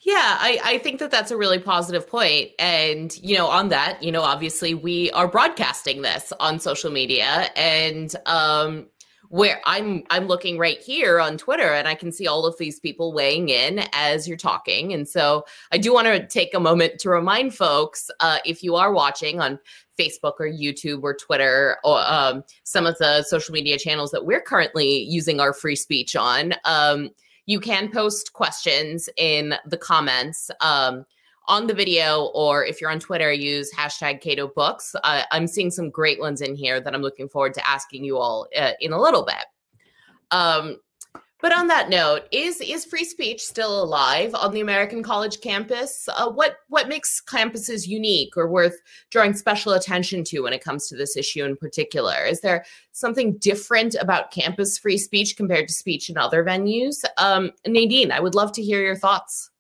Yeah, I, I think that that's a really positive point. And, you know, on that, you know, obviously we are broadcasting this on social media and, um, where I'm I'm looking right here on Twitter and I can see all of these people weighing in as you're talking. And so I do want to take a moment to remind folks uh, if you are watching on Facebook or YouTube or Twitter or um, some of the social media channels that we're currently using our free speech on. Um, you can post questions in the comments um, on the video, or if you're on Twitter, use hashtag Cato Books. Uh, I'm seeing some great ones in here that I'm looking forward to asking you all uh, in a little bit. Um, but on that note, is is free speech still alive on the American college campus? Uh, what what makes campuses unique or worth drawing special attention to when it comes to this issue in particular? Is there something different about campus free speech compared to speech in other venues? Um, Nadine, I would love to hear your thoughts.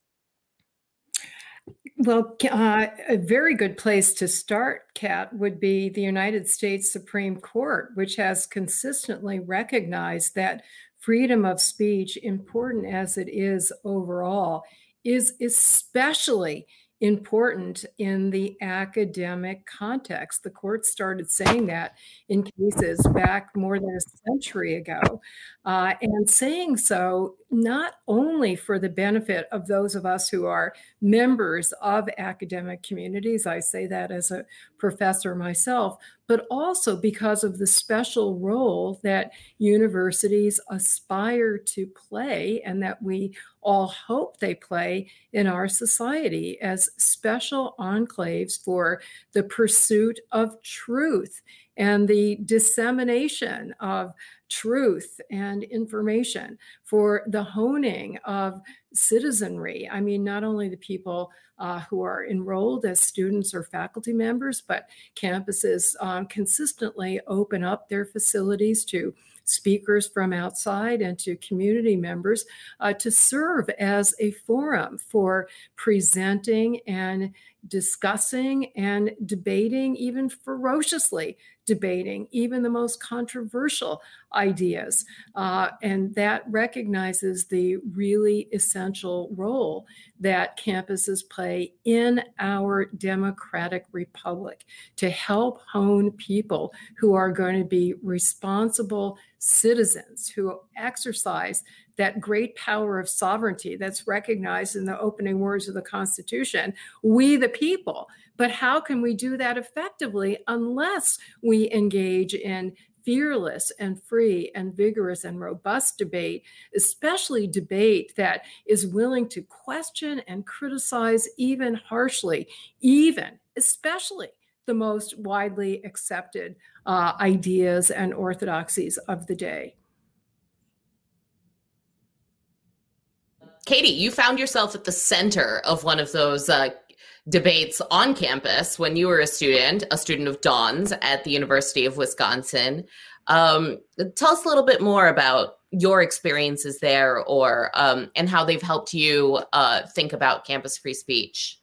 Well, uh, a very good place to start, Kat, would be the United States Supreme Court, which has consistently recognized that freedom of speech, important as it is overall, is especially important in the academic context. The court started saying that in cases back more than a century ago, uh, and saying so not only for the benefit of those of us who are members of academic communities, I say that as a professor myself, but also because of the special role that universities aspire to play and that we all hope they play in our society as special enclaves for the pursuit of truth and the dissemination of truth and information, for the honing of citizenry. I mean, not only the people uh, who are enrolled as students or faculty members, but campuses um, consistently open up their facilities to speakers from outside and to community members uh, to serve as a forum for presenting and discussing and debating, even ferociously debating even the most controversial ideas. Uh, and that recognizes the really essential role that campuses play in our democratic republic to help hone people who are going to be responsible citizens who exercise that great power of sovereignty that's recognized in the opening words of the Constitution, we the people. But how can we do that effectively unless we engage in fearless and free and vigorous and robust debate, especially debate that is willing to question and criticize even harshly, even, especially the most widely accepted uh, ideas and orthodoxies of the day. Katie, you found yourself at the center of one of those uh, debates on campus when you were a student, a student of Don's at the University of Wisconsin. Um, tell us a little bit more about your experiences there, or um, and how they've helped you uh, think about campus free speech.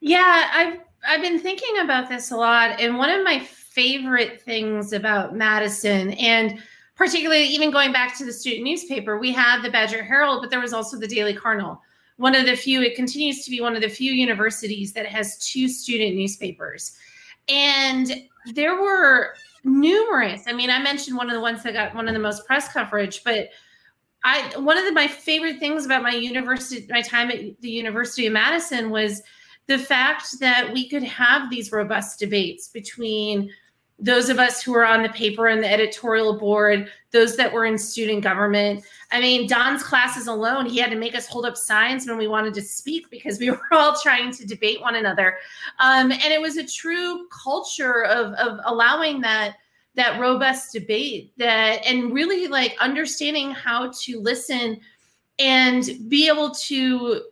Yeah, I've I've been thinking about this a lot, and one of my favorite things about Madison and particularly even going back to the student newspaper, we had the Badger Herald, but there was also the Daily Cardinal one of the few, it continues to be one of the few universities that has two student newspapers. And there were numerous, I mean, I mentioned one of the ones that got one of the most press coverage, but I one of the, my favorite things about my university, my time at the University of Madison was the fact that we could have these robust debates between those of us who were on the paper and the editorial board, those that were in student government. I mean, Don's classes alone, he had to make us hold up signs when we wanted to speak because we (laughs) were all trying to debate one another. Um, and it was a true culture of, of allowing that that robust debate that and really like understanding how to listen and be able to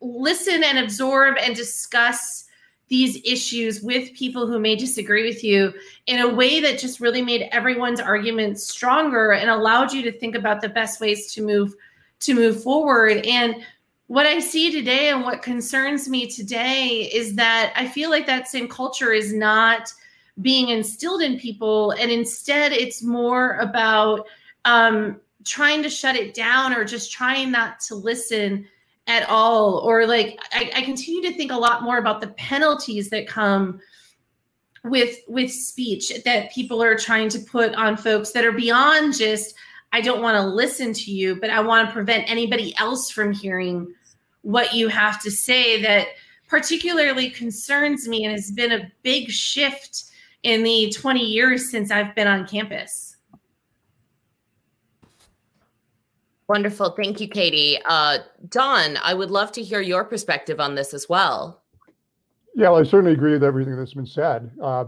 listen and absorb and discuss these issues with people who may disagree with you in a way that just really made everyone's arguments stronger and allowed you to think about the best ways to move to move forward. And what i see today and what concerns me today is that i feel like that same culture is not being instilled in people. And instead it's more about um, trying to shut it down or just trying not to listen at all or like I, I, continue to think a lot more about the penalties that come with with speech that people are trying to put on folks that are beyond just i don't want to listen to you but i want to prevent anybody else from hearing what you have to say that particularly concerns me and has been a big shift in the 20 years since i've been on campus Wonderful. Thank you, Katie. Uh, Don, I would love to hear your perspective on this as well. Yeah, well, I certainly agree with everything that's been said. Uh,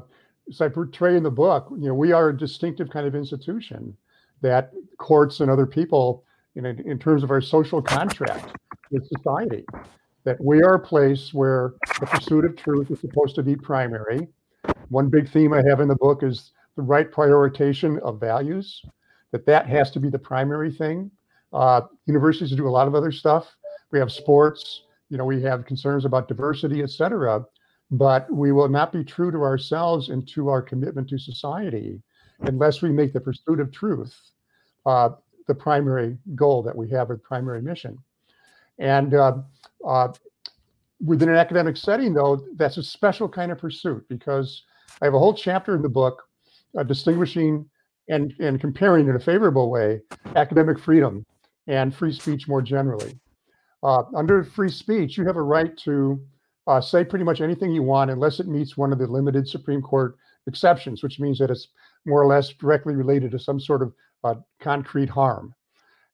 as I portray in the book, you know, we are a distinctive kind of institution that courts and other people, you know, in terms of our social contract with society, that we are a place where the pursuit of truth is supposed to be primary. One big theme I have in the book is the right prioritization of values, that that has to be the primary thing uh, universities do a lot of other stuff. We have sports, you know, we have concerns about diversity, et cetera, but we will not be true to ourselves and to our commitment to society unless we make the pursuit of truth uh, the primary goal that we have, a primary mission. And uh, uh, within an academic setting, though, that's a special kind of pursuit because I have a whole chapter in the book uh, distinguishing and, and comparing in a favorable way academic freedom and free speech more generally. Uh, under free speech, you have a right to uh, say pretty much anything you want unless it meets one of the limited Supreme Court exceptions, which means that it's more or less directly related to some sort of uh, concrete harm.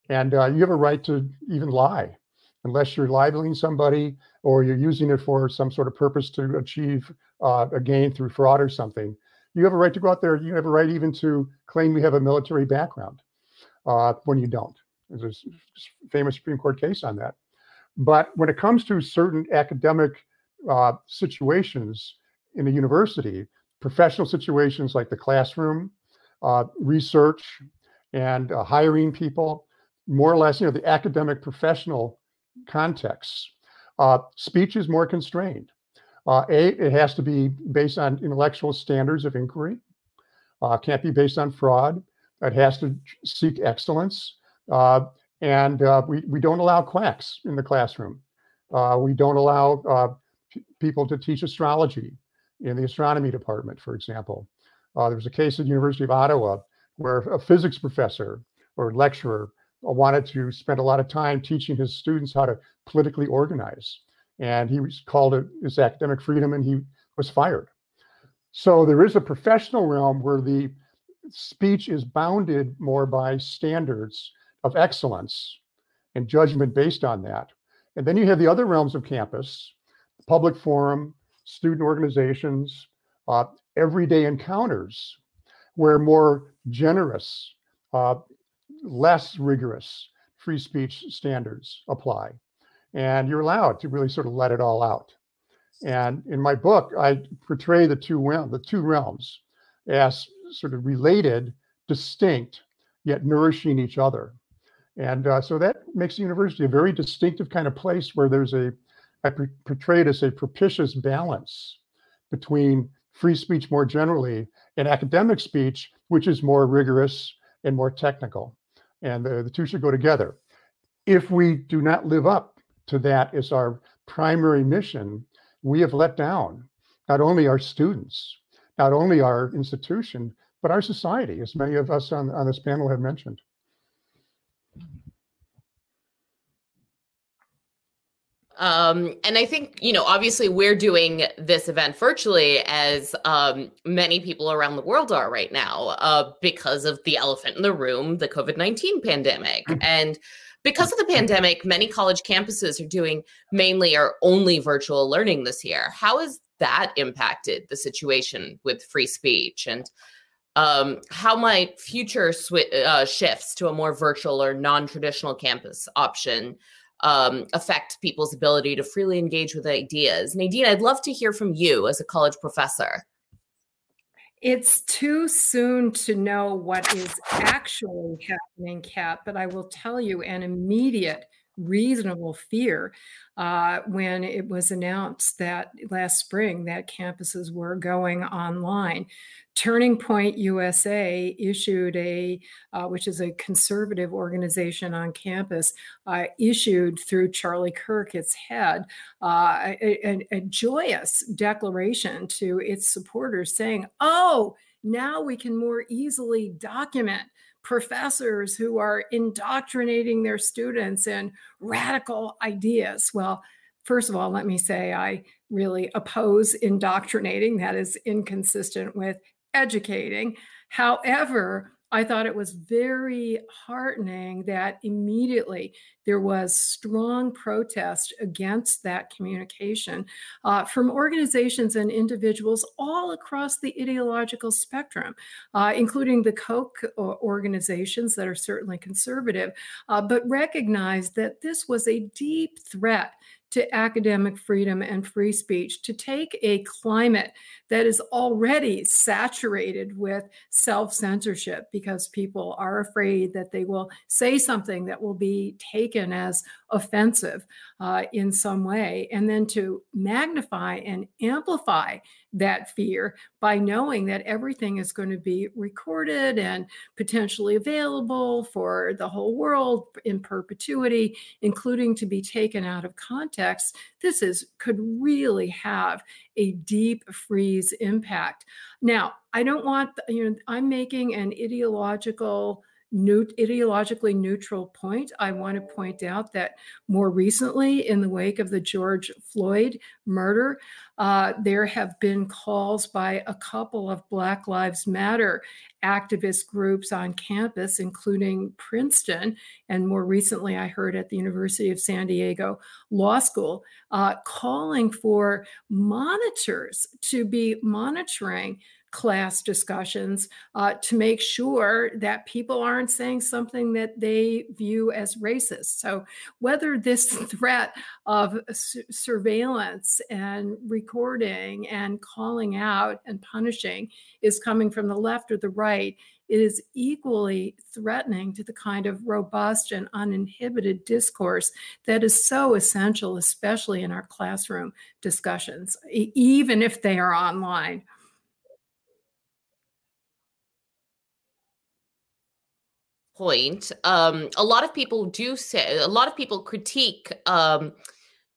And uh, you have a right to even lie unless you're libeling somebody or you're using it for some sort of purpose to achieve uh, a gain through fraud or something. You have a right to go out there. You have a right even to claim you have a military background uh, when you don't. There's a famous Supreme Court case on that. But when it comes to certain academic uh, situations in a university, professional situations like the classroom, uh, research, and uh, hiring people, more or less, you know, the academic professional contexts, uh, speech is more constrained. Uh, a, it has to be based on intellectual standards of inquiry. Uh, can't be based on fraud. It has to seek excellence. Uh, and uh, we, we don't allow quacks in the classroom. Uh, we don't allow people to teach astrology in the astronomy department, for example. There was a case at the University of Ottawa where a physics professor or lecturer wanted to spend a lot of time teaching his students how to politically organize. And he was called it his academic freedom and he was fired. So there is a professional realm where the speech is bounded more by standards of excellence and judgment based on that. And then you have the other realms of campus, public forum, student organizations, uh, everyday encounters, where more generous, uh, less rigorous free speech standards apply. And you're allowed to really sort of let it all out. And in my book, I portray the two the two realms as sort of related, distinct, yet nourishing each other. And uh, so that makes the university a very distinctive kind of place where there's a, I portray it as a propitious balance between free speech more generally and academic speech, which is more rigorous and more technical. And the, the two should go together. If we do not live up to that as our primary mission, we have let down not only our students, not only our institution, but our society, as many of us on, on this panel have mentioned. Um, and I think, you know, obviously we're doing this event virtually as um, many people around the world are right now uh, because of the elephant in the room, the COVID 19 pandemic. Mm. And because of the pandemic, many college campuses are doing mainly or only virtual learning this year. How has that impacted the situation with free speech? And um, how might future sw- uh, shifts to a more virtual or non traditional campus option um, affect people's ability to freely engage with ideas. Nadine, I'd love to hear from you as a college professor. It's too soon to know what is actually happening, Kat, but I will tell you an immediate reasonable fear uh, when it was announced that last spring that campuses were going online. Turning Point USA issued a, uh, which is a conservative organization on campus, uh, issued through Charlie Kirk, its head, uh, a, a, joyous declaration to its supporters saying, oh, now we can more easily document professors who are indoctrinating their students in radical ideas. Well, first of all, let me say I really oppose indoctrinating. That is inconsistent with educating. However, I thought it was very heartening that immediately there was strong protest against that communication uh, from organizations and individuals all across the ideological spectrum, uh, including the Koch uh, organizations that are certainly conservative, uh, but recognized that this was a deep threat to academic freedom and free speech, to take a climate that is already saturated with self censorship because people are afraid that they will say something that will be taken as offensive uh, in some way, and then to magnify and amplify that fear by knowing that everything is going to be recorded and potentially available for the whole world in perpetuity, including to be taken out of context. This is could really have a deep freeze impact. Now, I don't want you know I'm making an ideological ideologically neutral point, I want to point out that more recently, in the wake of the George Floyd murder, uh, there have been calls by a couple of Black Lives Matter activist groups on campus, including Princeton, and more recently, I heard at the University of San Diego Law School, uh, calling for monitors to be monitoring class discussions uh, to make sure that people aren't saying something that they view as racist. So, whether this (laughs) threat of su- surveillance and recording and calling out and punishing is coming from the left or the right, it is equally threatening to the kind of robust and uninhibited discourse that is so essential, especially in our classroom discussions, even if they are online. Point, um, a lot of people do say, a lot of people critique um,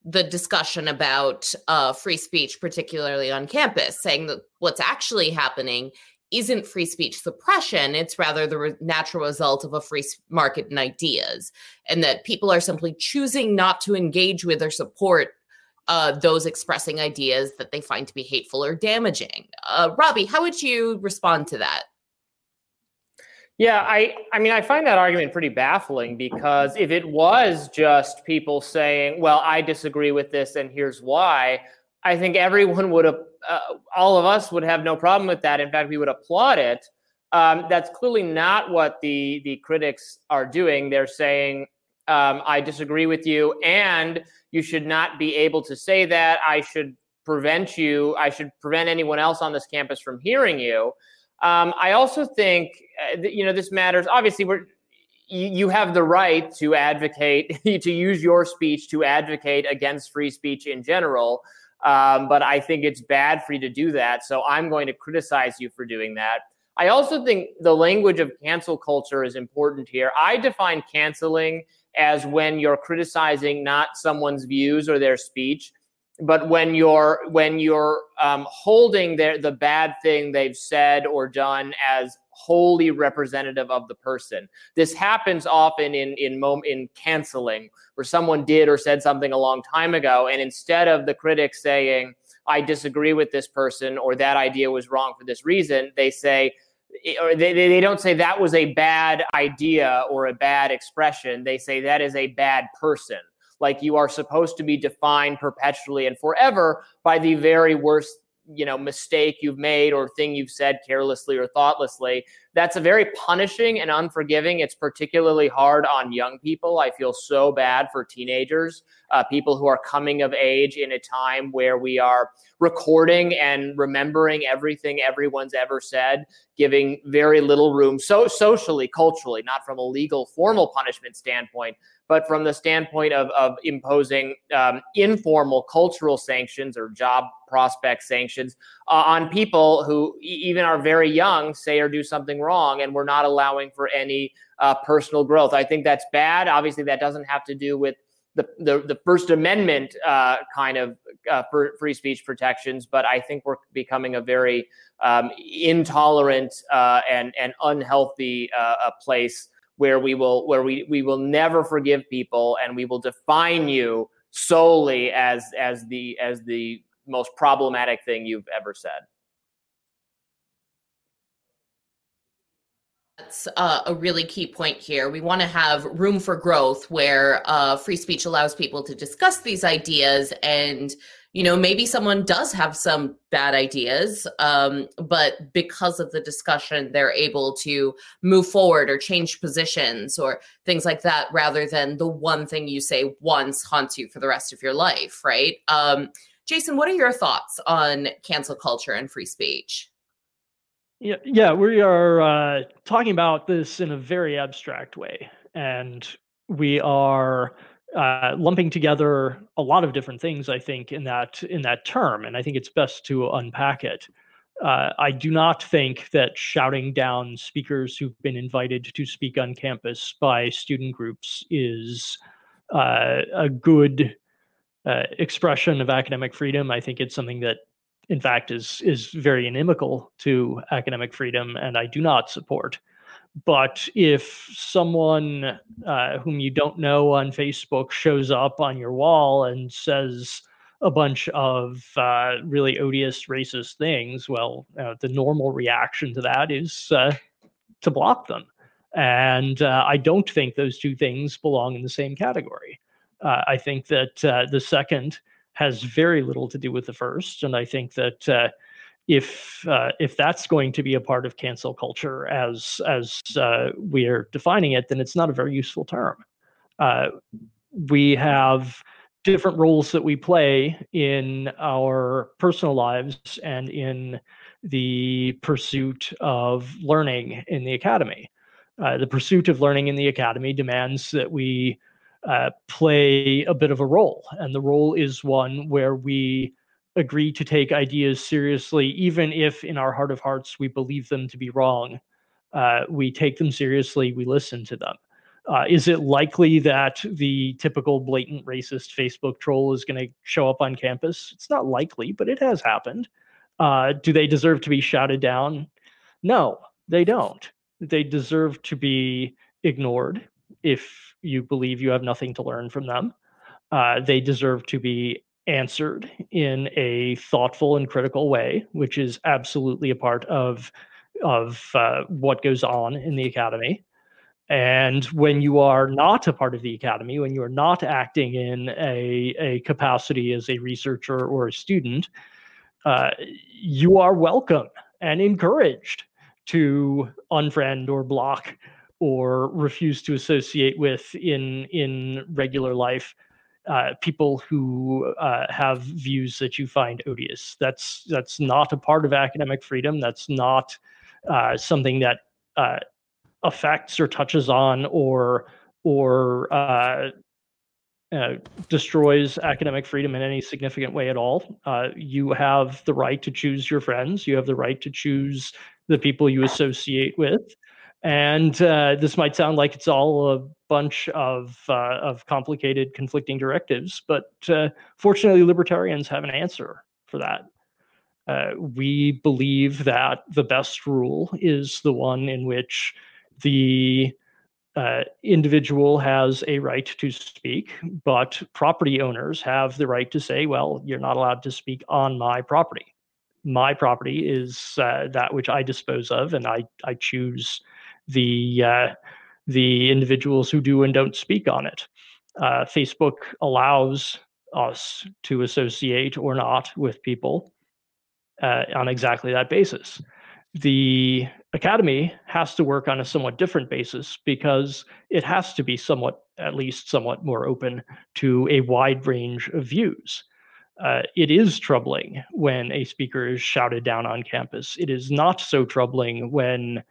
the discussion about uh, free speech, particularly on campus, saying that what's actually happening isn't free speech suppression. It's rather the re- natural result of a free market in ideas, and that people are simply choosing not to engage with or support uh, those expressing ideas that they find to be hateful or damaging. Uh, Robbie, how would you respond to that? Yeah, I I mean I find that argument pretty baffling because if it was just people saying, "Well, I disagree with this and here's why," I think everyone would have uh, all of us would have no problem with that. In fact, we would applaud it. Um, that's clearly not what the the critics are doing. They're saying, um, "I disagree with you, and you should not be able to say that. I should prevent you. I should prevent anyone else on this campus from hearing you." Um, I also think uh, you know this matters. Obviously, we're you, you have the right to advocate (laughs) to use your speech to advocate against free speech in general. Um, but I think it's bad for you to do that. So I'm going to criticize you for doing that. I also think the language of cancel culture is important here. I define canceling as when you're criticizing not someone's views or their speech, but when you're when you're um, holding their the bad thing they've said or done as wholly representative of the person. This happens often in in mom- in canceling where someone did or said something a long time ago and instead of the critic saying i disagree with this person or that idea was wrong for this reason they say eh, or they, they don't say that was a bad idea or a bad expression. They say that is a bad person. Like you are supposed to be defined perpetually and forever by the very worst you know mistake you've made or thing you've said carelessly or thoughtlessly that's a very punishing and unforgiving. It's particularly hard on young people. I feel so bad for teenagers uh, people who are coming of age in a time where we are recording and remembering everything everyone's ever said giving very little room so socially culturally not from a legal formal punishment standpoint but from the standpoint of, of imposing um, informal cultural sanctions or job prospect sanctions uh, on people who even are very young, say or do something wrong, and we're not allowing for any uh, personal growth. I think that's bad. Obviously, that doesn't have to do with the, the, the First Amendment uh, kind of uh, free speech protections, but I think we're becoming a very um, intolerant uh, and, and unhealthy uh, place where we will where we we will never forgive people and we will define you solely as as the as the most problematic thing you've ever said. That's uh, a really key point here. We want to have room for growth where uh, free speech allows people to discuss these ideas and you know maybe someone does have some bad ideas um, but because of the discussion they're able to move forward or change positions or things like that rather than the one thing you say once haunts you for the rest of your life right? Um, jason what are your thoughts on cancel culture and free speech? Yeah, yeah, we are uh, talking about this in a very abstract way, and we are uh, lumping together a lot of different things. I think in that in that term, and I think it's best to unpack it. Uh, I do not think that shouting down speakers who've been invited to speak on campus by student groups is uh, a good uh, expression of academic freedom. I think it's something that, in fact, is is very inimical to academic freedom, and I do not support. But if someone uh, whom you don't know on Facebook shows up on your wall and says a bunch of uh, really odious racist things, well, uh, the normal reaction to that is uh, to block them. And uh, I don't think those two things belong in the same category. Uh, I think that the second has very little to do with the first. And I think that if uh, if that's going to be a part of cancel culture as as uh, we are defining it, then it's not a very useful term. Uh, we have different roles that we play in our personal lives and in the pursuit of learning in the academy. Uh, the pursuit of learning in the academy demands that we uh, play a bit of a role, and the role is one where we agree to take ideas seriously, even if in our heart of hearts we believe them to be wrong. Uh, we take them seriously, we listen to them. Uh, is it likely that the typical blatant racist Facebook troll is going to show up on campus? It's not likely, but it has happened. Uh, do they deserve to be shouted down? No, they don't. They deserve to be ignored if you believe you have nothing to learn from them. Uh, they deserve to be answered in a thoughtful and critical way, which is absolutely a part of of uh, what goes on in the academy. And when you are not a part of the academy, when you are not acting in a, a capacity as a researcher or a student, uh, you are welcome and encouraged to unfriend or block or refuse to associate with in in regular life uh, people who uh, have views that you find odious. That's that's not a part of academic freedom. That's not uh, something that uh, affects or touches on or or uh, uh, destroys academic freedom in any significant way at all. You have the right to choose your friends. You have the right to choose the people you associate with. And uh, this might sound like it's all a bunch of uh, of complicated, conflicting directives, but uh, fortunately, libertarians have an answer for that. Uh, we believe that the best rule is the one in which the uh, individual has a right to speak, but property owners have the right to say, well, you're not allowed to speak on my property. My property is uh, that which I dispose of, and I, I choose the, uh, the individuals who do and don't speak on it. Uh, Facebook allows us to associate or not with people uh, on exactly that basis. The academy has to work on a somewhat different basis because it has to be somewhat, at least somewhat more open to a wide range of views. Uh, it is troubling when a speaker is shouted down on campus. It is not so troubling when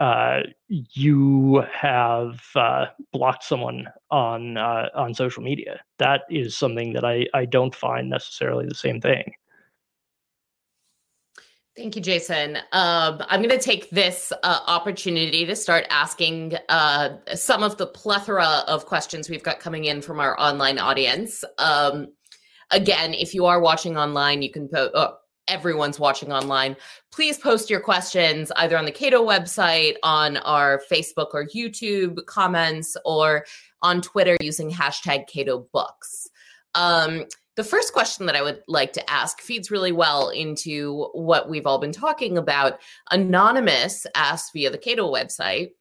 uh, you have uh, blocked someone on uh, on social media. That is something that I, I don't find necessarily the same thing. Thank you, Jason. Um, I'm going to take this uh, opportunity to start asking uh, some of the plethora of questions we've got coming in from our online audience. Um, again, if you are watching online, you can post. Oh, everyone's watching online. Please post your questions either on the Cato website, on our Facebook or YouTube comments, or on Twitter using hashtag Cato Books. Um, the first question that I would like to ask feeds really well into what we've all been talking about. Anonymous asked via the Cato website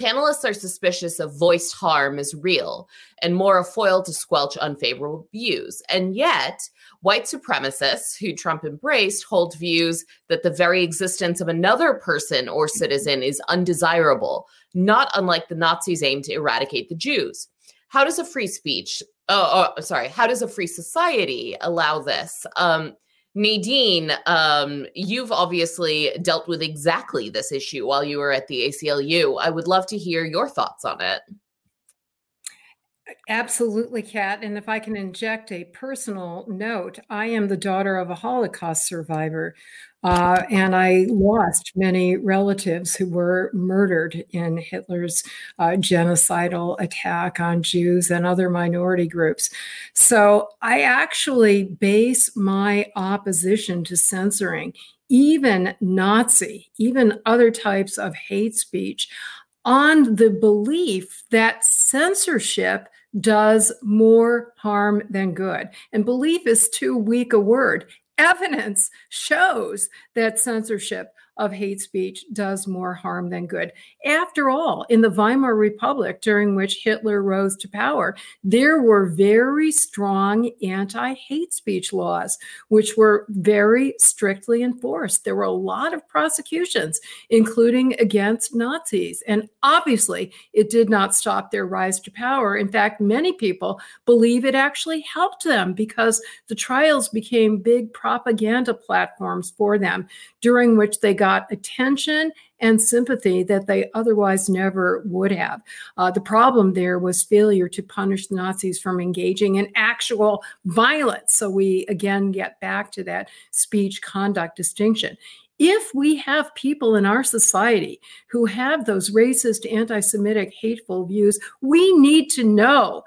Panelists are suspicious of voiced harm as real and more a foil to squelch unfavorable views. And yet, white supremacists who Trump embraced hold views that the very existence of another person or citizen is undesirable, not unlike the Nazis' aim to eradicate the Jews. How does a free speech oh, oh, sorry. How does a free society allow this? Um, Nadine, um, you've obviously dealt with exactly this issue while you were at the ACLU. I would love to hear your thoughts on it. Absolutely, Kat. And if I can inject a personal note, I am the daughter of a Holocaust survivor uh, and I lost many relatives who were murdered in Hitler's uh, genocidal attack on Jews and other minority groups. So I actually base my opposition to censoring, even Nazi, even other types of hate speech, on the belief that censorship does more harm than good. And belief is too weak a word evidence shows that censorship of hate speech does more harm than good. After all, in the Weimar Republic, during which Hitler rose to power, there were very strong anti hate speech laws, which were very strictly enforced. There were a lot of prosecutions, including against Nazis. And obviously, it did not stop their rise to power. In fact, many people believe it actually helped them because the trials became big propaganda platforms for them, during which they got got attention and sympathy that they otherwise never would have. Uh, the problem there was failure to punish the Nazis from engaging in actual violence. So we again get back to that speech conduct distinction. If we have people in our society who have those racist, anti Semitic, hateful views, we need to know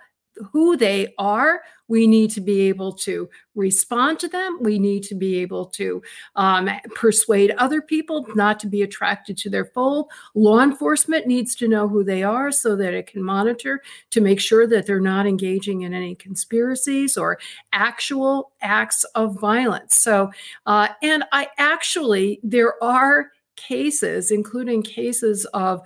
who they are. We need to be able to respond to them. We need to be able to um, persuade other people not to be attracted to their fold. Law enforcement needs to know who they are so that it can monitor to make sure that they're not engaging in any conspiracies or actual acts of violence. So, uh, and I actually, there are cases, including cases of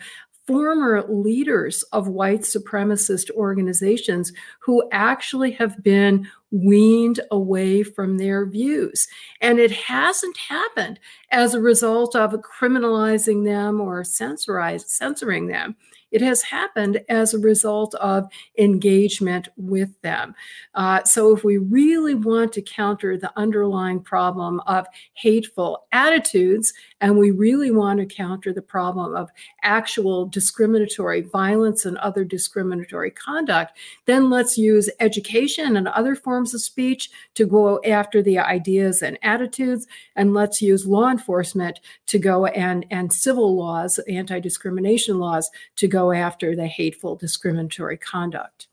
former leaders of white supremacist organizations who actually have been weaned away from their views. And it hasn't happened as a result of criminalizing them or censoring them. It has happened as a result of engagement with them. Uh, so, if we really want to counter the underlying problem of hateful attitudes, and we really want to counter the problem of actual discriminatory violence and other discriminatory conduct, then let's use education and other forms of speech to go after the ideas and attitudes, and let's use law enforcement to go and, and civil laws, anti discrimination laws, to go after the hateful discriminatory conduct.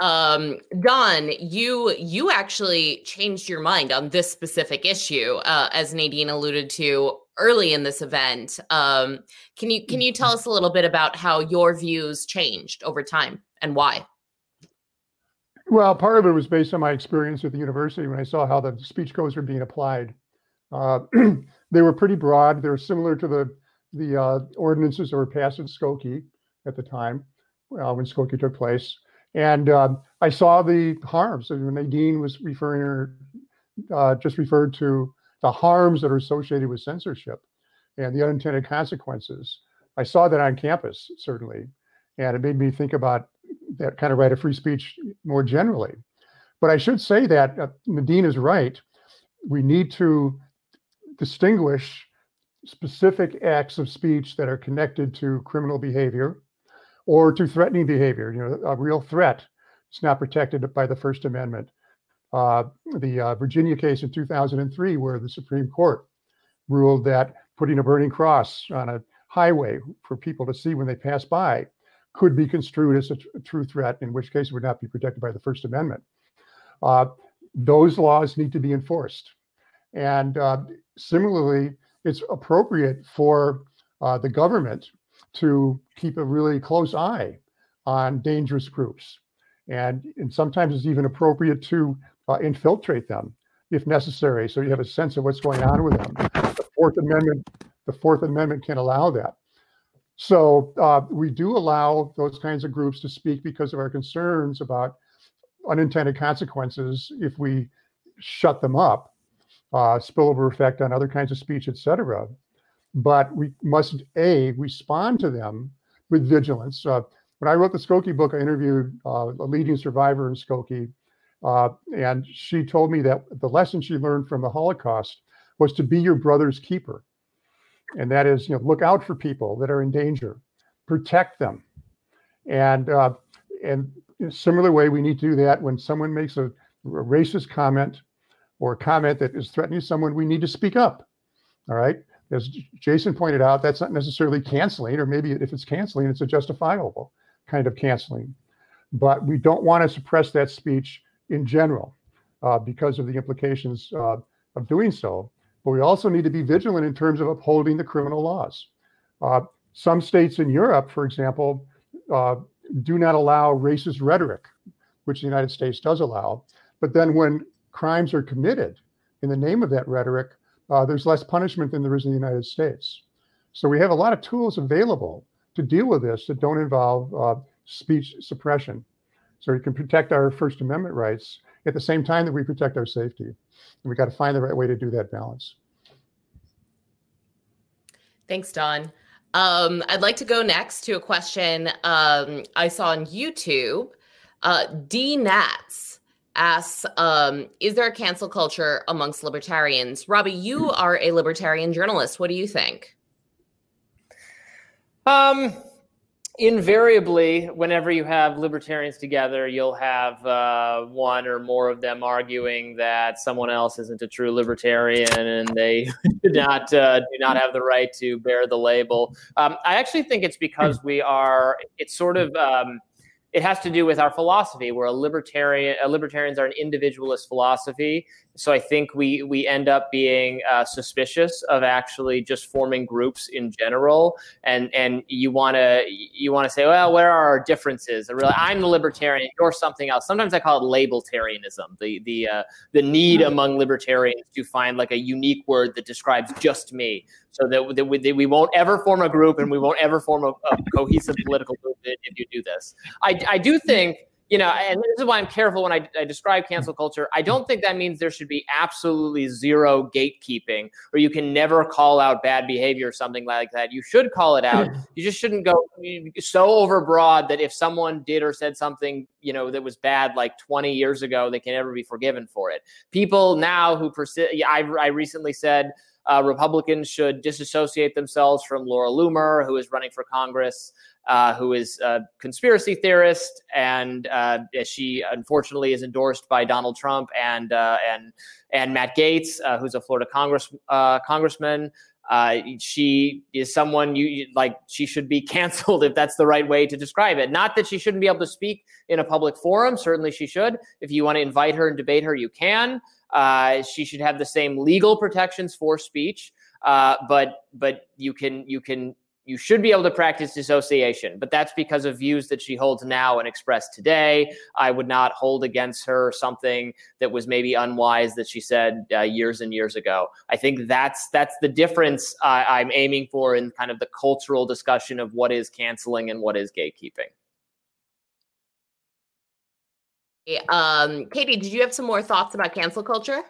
um don you you actually changed your mind on this specific issue uh, as nadine alluded to early in this event. Um can you can you tell us a little bit about how your views changed over time and why? Well part of it was based on my experience at the university when i saw how the speech codes were being applied. Uh, (clears throat) they were pretty broad. They were similar to the the uh, ordinances that were passed in skokie at the time uh, when skokie took place and uh, I saw the harms. And Nadine was referring, uh, just referred to the harms that are associated with censorship and the unintended consequences. I saw that on campus, certainly. And it made me think about that kind of right of free speech more generally. But I should say that uh, Nadine is right. We need to distinguish specific acts of speech that are connected to criminal behavior or to threatening behavior. You know, a real threat. It's not protected by the First Amendment. Uh, the uh, Virginia case in 2003, where the Supreme Court ruled that putting a burning cross on a highway for people to see when they pass by could be construed as a true threat, in which case it would not be protected by the First Amendment. Uh, those laws need to be enforced. And uh, similarly, it's appropriate for uh, the government to keep a really close eye on dangerous groups. And, and sometimes it's even appropriate to uh, infiltrate them if necessary. So you have a sense of what's going on with them. The Fourth Amendment, the Fourth Amendment can allow that. So uh, we do allow those kinds of groups to speak because of our concerns about unintended consequences if we shut them up, uh, spillover effect on other kinds of speech, et cetera. But we must a respond to them with vigilance. Uh, when I wrote the Skokie book, I interviewed uh, a leading survivor in Skokie, uh, and she told me that the lesson she learned from the Holocaust was to be your brother's keeper, and that is, you know, look out for people that are in danger, protect them, and uh, and in a similar way, we need to do that when someone makes a, a racist comment or a comment that is threatening someone. We need to speak up. All right as Jason pointed out, that's not necessarily canceling, or maybe if it's canceling, it's a justifiable kind of canceling. But we don't want to suppress that speech in general uh, because of the implications uh, of doing so. But we also need to be vigilant in terms of upholding the criminal laws. Uh, some states in Europe, for example, uh, do not allow racist rhetoric, which the United States does allow. But then when crimes are committed in the name of that rhetoric, uh, there's less punishment than there is in the United States. So we have a lot of tools available to deal with this that don't involve uh, speech suppression. So we can protect our First Amendment rights at the same time that we protect our safety. And we got to find the right way to do that balance. Thanks, Don. Um, I'd like to go next to a question um, I saw on YouTube. Uh, D Nats asks um, Is there a cancel culture amongst libertarians? Robby, you are a libertarian journalist. What do you think? Um, invariably, whenever you have libertarians together, you'll have uh, one or more of them arguing that someone else isn't a true libertarian and they (laughs) do not uh, do not have the right to bear the label. Um, I actually think it's because we are. It's sort of. Um, it has to do with our philosophy. We're a libertarian. Libertarians are an individualist philosophy, so I think we we end up being uh, suspicious of actually just forming groups in general. And and you want to you want to say, well, where are our differences? Really, I'm the libertarian. You're something else. Sometimes I call it labeltarianism. The the uh, the need among libertarians to find like a unique word that describes just me so that, that, we, that, we, won't ever form a group and we won't ever form a, a cohesive political movement if you do this. I, I do think you know, and this is why I'm careful when I, I, describe cancel culture. I don't think that means there should be absolutely zero gatekeeping or you can never call out bad behavior or something like that. You should call it out. (clears throat) You just shouldn't go so overbroad that if someone did or said something, you know, that was bad like 20 years ago, they can never be forgiven for it. People now who persist, I, I recently said, uh, Republicans should disassociate themselves from Laura Loomer, who is running for Congress uh, who is a conspiracy theorist, and uh, she unfortunately is endorsed by Donald Trump and uh, and and Matt Gaetz, uh, who's a Florida Congress uh, congressman. She is someone you, you, like. She should be (laughs) canceled if that's the right way to describe it. Not that she shouldn't be able to speak in a public forum. Certainly, she should. If you want to invite her and debate her, you can. She should have the same legal protections for speech. uh, but but you can you can you should be able to practice dissociation, but that's because of views that she holds now and expressed today. I would not hold against her something that was maybe unwise that she said uh, years and years ago. I think that's that's the difference uh, I'm aiming for in kind of the cultural discussion of what is canceling and what is gatekeeping. Um, Katie, did you have some more thoughts about cancel culture?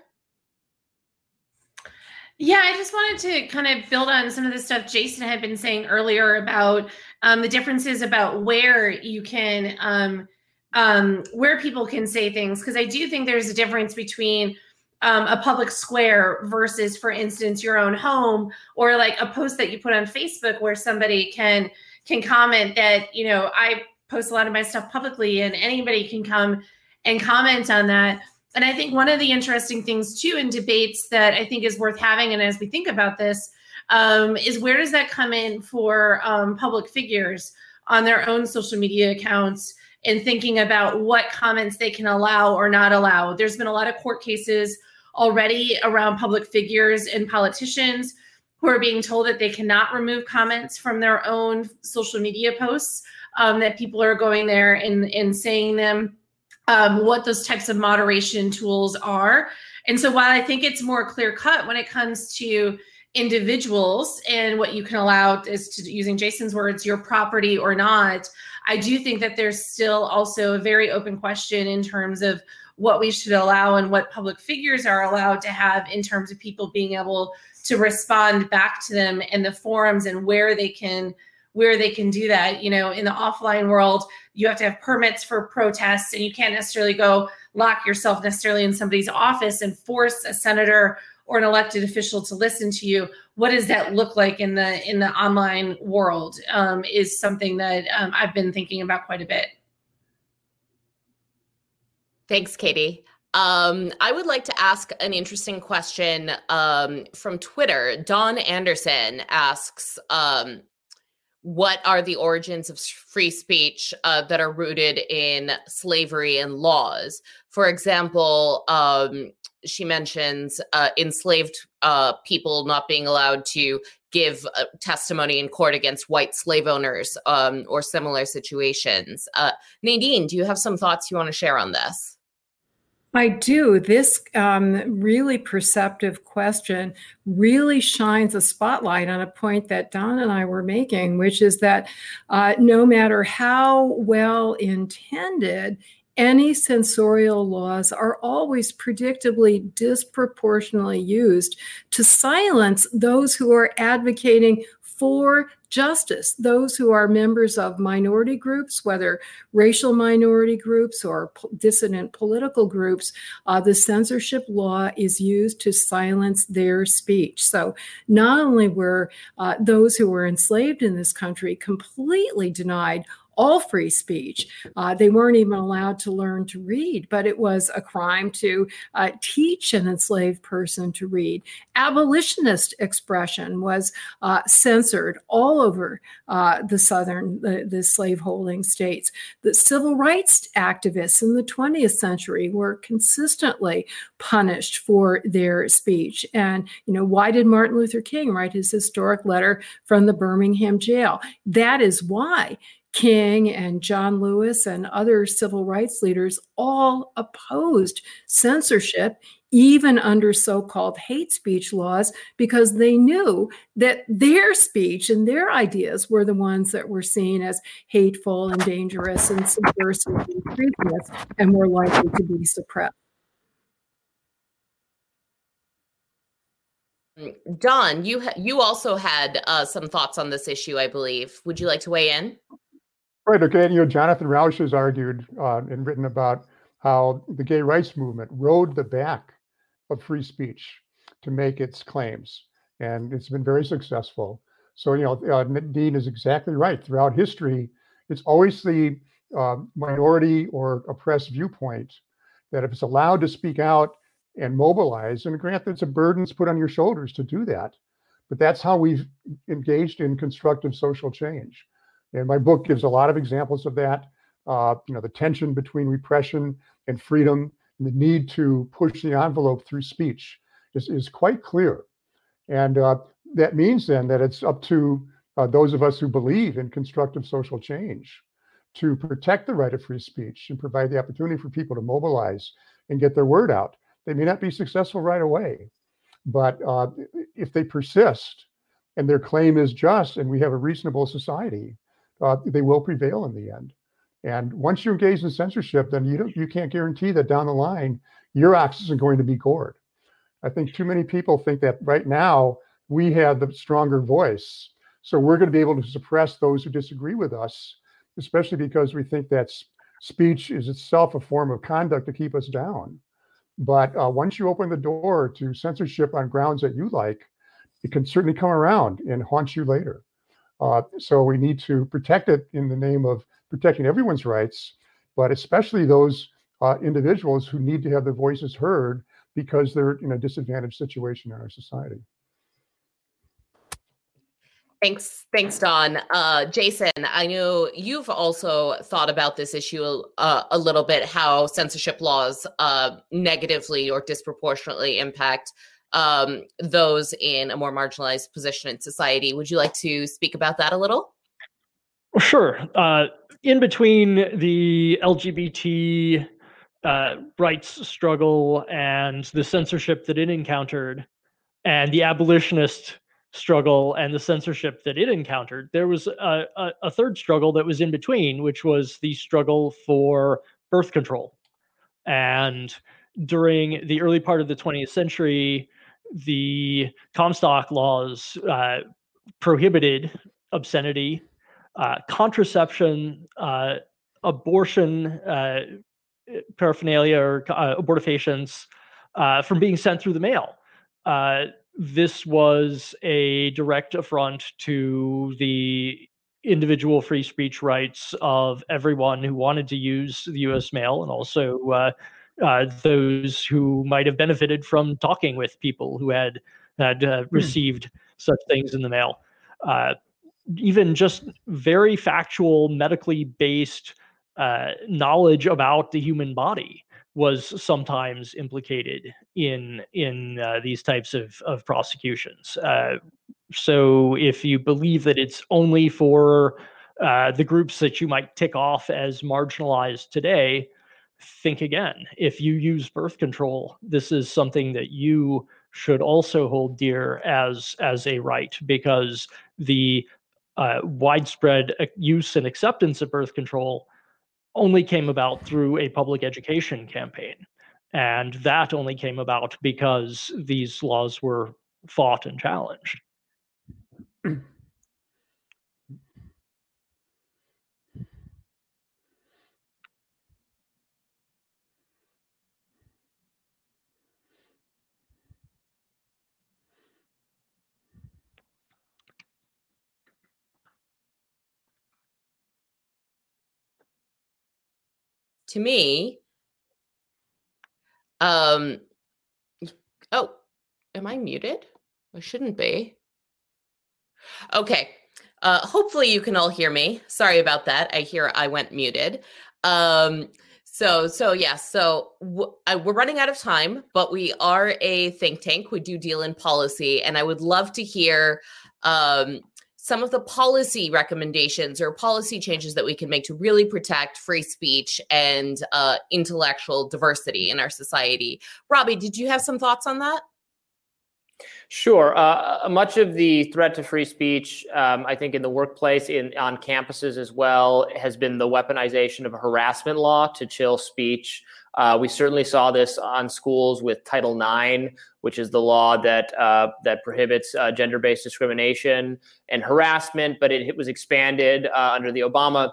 Yeah, I just wanted to kind of build on some of the stuff Jason had been saying earlier about um, the differences about where you can, um, um, where people can say things. Because I do think there's a difference between um, a public square versus, for instance, your own home or like a post that you put on Facebook where somebody can can comment that you know I post a lot of my stuff publicly and anybody can come and comment on that and I think one of the interesting things too in debates that I think is worth having, and as we think about this, um, is where does that come in for um, public figures on their own social media accounts and thinking about what comments they can allow or not allow. There's been a lot of court cases already around public figures and politicians who are being told that they cannot remove comments from their own social media posts, um, that people are going there and, and saying them um, what those types of moderation tools are. And so while I think it's more clear cut when it comes to individuals and what you can allow is to using Jason's words, your property or not, I do think that there's still also a very open question in terms of what we should allow and what public figures are allowed to have in terms of people being able to respond back to them in the forums and where they can where they can do that. You know, in the offline world, you have to have permits for protests, and you can't necessarily go lock yourself necessarily in somebody's office and force a senator or an elected official to listen to you. What does that look like in the in the online world? Um, is something that um, I've been thinking about quite a bit. Thanks, Katie. Um, I would like to ask an interesting question um, from Twitter. Don Anderson asks, um, what are the origins of free speech uh, that are rooted in slavery and laws? For example, um, she mentions uh, enslaved uh, people not being allowed to give uh, testimony in court against white slave owners um, or similar situations. Uh, Nadine, do you have some thoughts you want to share on this? I do. This um, really perceptive question really shines a spotlight on a point that Don and I were making, which is that uh, no matter how well intended, any censorial laws are always predictably disproportionately used to silence those who are advocating for justice. Those who are members of minority groups, whether racial minority groups or dissident political groups, uh, the censorship law is used to silence their speech. So not only were uh, those who were enslaved in this country completely denied all free speech. Uh, they weren't even allowed to learn to read, but it was a crime to uh, teach an enslaved person to read. Abolitionist expression was uh, censored all over uh, the southern, the, the slaveholding states. The civil rights activists in the 20th century were consistently punished for their speech. And, you know, why did Martin Luther King write his historic letter from the Birmingham jail? That is why King and John Lewis and other civil rights leaders all opposed censorship, even under so called hate speech laws, because they knew that their speech and their ideas were the ones that were seen as hateful and dangerous and subversive and and were likely to be suppressed. Don, you ha- you also had uh, some thoughts on this issue, I believe. Would you like to weigh in? Right. Okay. And, You know, Jonathan Rauch has argued uh, and written about how the gay rights movement rode the back of free speech to make its claims, and it's been very successful. So, you know, uh, Dean is exactly right. Throughout history, it's always the uh, minority or oppressed viewpoint that if it's allowed to speak out and mobilize, and grant that it's a burden put on your shoulders to do that, but that's how we've engaged in constructive social change. And my book gives a lot of examples of that. Uh, you know, the tension between repression and freedom, and the need to push the envelope through speech is, is quite clear. And uh, that means then that it's up to uh, those of us who believe in constructive social change to protect the right of free speech and provide the opportunity for people to mobilize and get their word out. They may not be successful right away, but uh, if they persist and their claim is just and we have a reasonable society, uh, they will prevail in the end. And once you engage in censorship, then you you can't guarantee that down the line your ox isn't going to be gored. I think too many people think that right now we have the stronger voice, so we're going to be able to suppress those who disagree with us, especially because we think that speech is itself a form of conduct to keep us down. But uh, once you open the door to censorship on grounds that you like, it can certainly come around and haunt you later. Uh, so we need to protect it in the name of protecting everyone's rights, but especially those uh, individuals who need to have their voices heard because they're in a disadvantaged situation in our society. Thanks, thanks, Don. Uh, Jason, I know you've also thought about this issue uh, a little bit. How censorship laws uh, negatively or disproportionately impact um, those in a more marginalized position in society. Would you like to speak about that a little? Sure. Uh, in between the LGBT uh, rights struggle and the censorship that it encountered, and the abolitionist struggle and the censorship that it encountered, there was a, a, a third struggle that was in between, which was the struggle for birth control. And during the early part of the 20th century, the Comstock laws uh, prohibited obscenity, uh, contraception, uh, abortion uh, paraphernalia or uh, abortifacients uh, from being sent through the mail. this was a direct affront to the individual free speech rights of everyone who wanted to use the U.S. mail and also uh, those who might have benefited from talking with people who had had uh, hmm. received such things in the mail. Uh, even just very factual, medically based uh, knowledge about the human body was sometimes implicated in in uh, these types of of prosecutions. Uh, so, if you believe that it's only for the groups that you might tick off as marginalized today, think again. If you use birth control, this is something that you should also hold dear as as a right because the uh, widespread uh, use and acceptance of birth control only came about through a public education campaign. And that only came about because these laws were fought and challenged. (clears throat) to me, um, oh, am I muted? I shouldn't be. Okay. Uh, hopefully you can all hear me. Sorry about that. I hear I went muted. Um, so, so yeah, so w- I, we're running out of time, but we are a think tank. We do deal in policy, and I would love to hear um, some of the policy recommendations or policy changes that we can make to really protect free speech and uh, intellectual diversity in our society. Robby, did you have some thoughts on that? Sure. Uh, uh, much of the threat to free speech, um, I think, in the workplace, in on campuses as well, has been the weaponization of harassment law to chill speech. Uh, we certainly saw this on schools with Title IX, which is the law that uh, that prohibits uh, gender-based discrimination and harassment. But it, it was expanded uh, under the Obama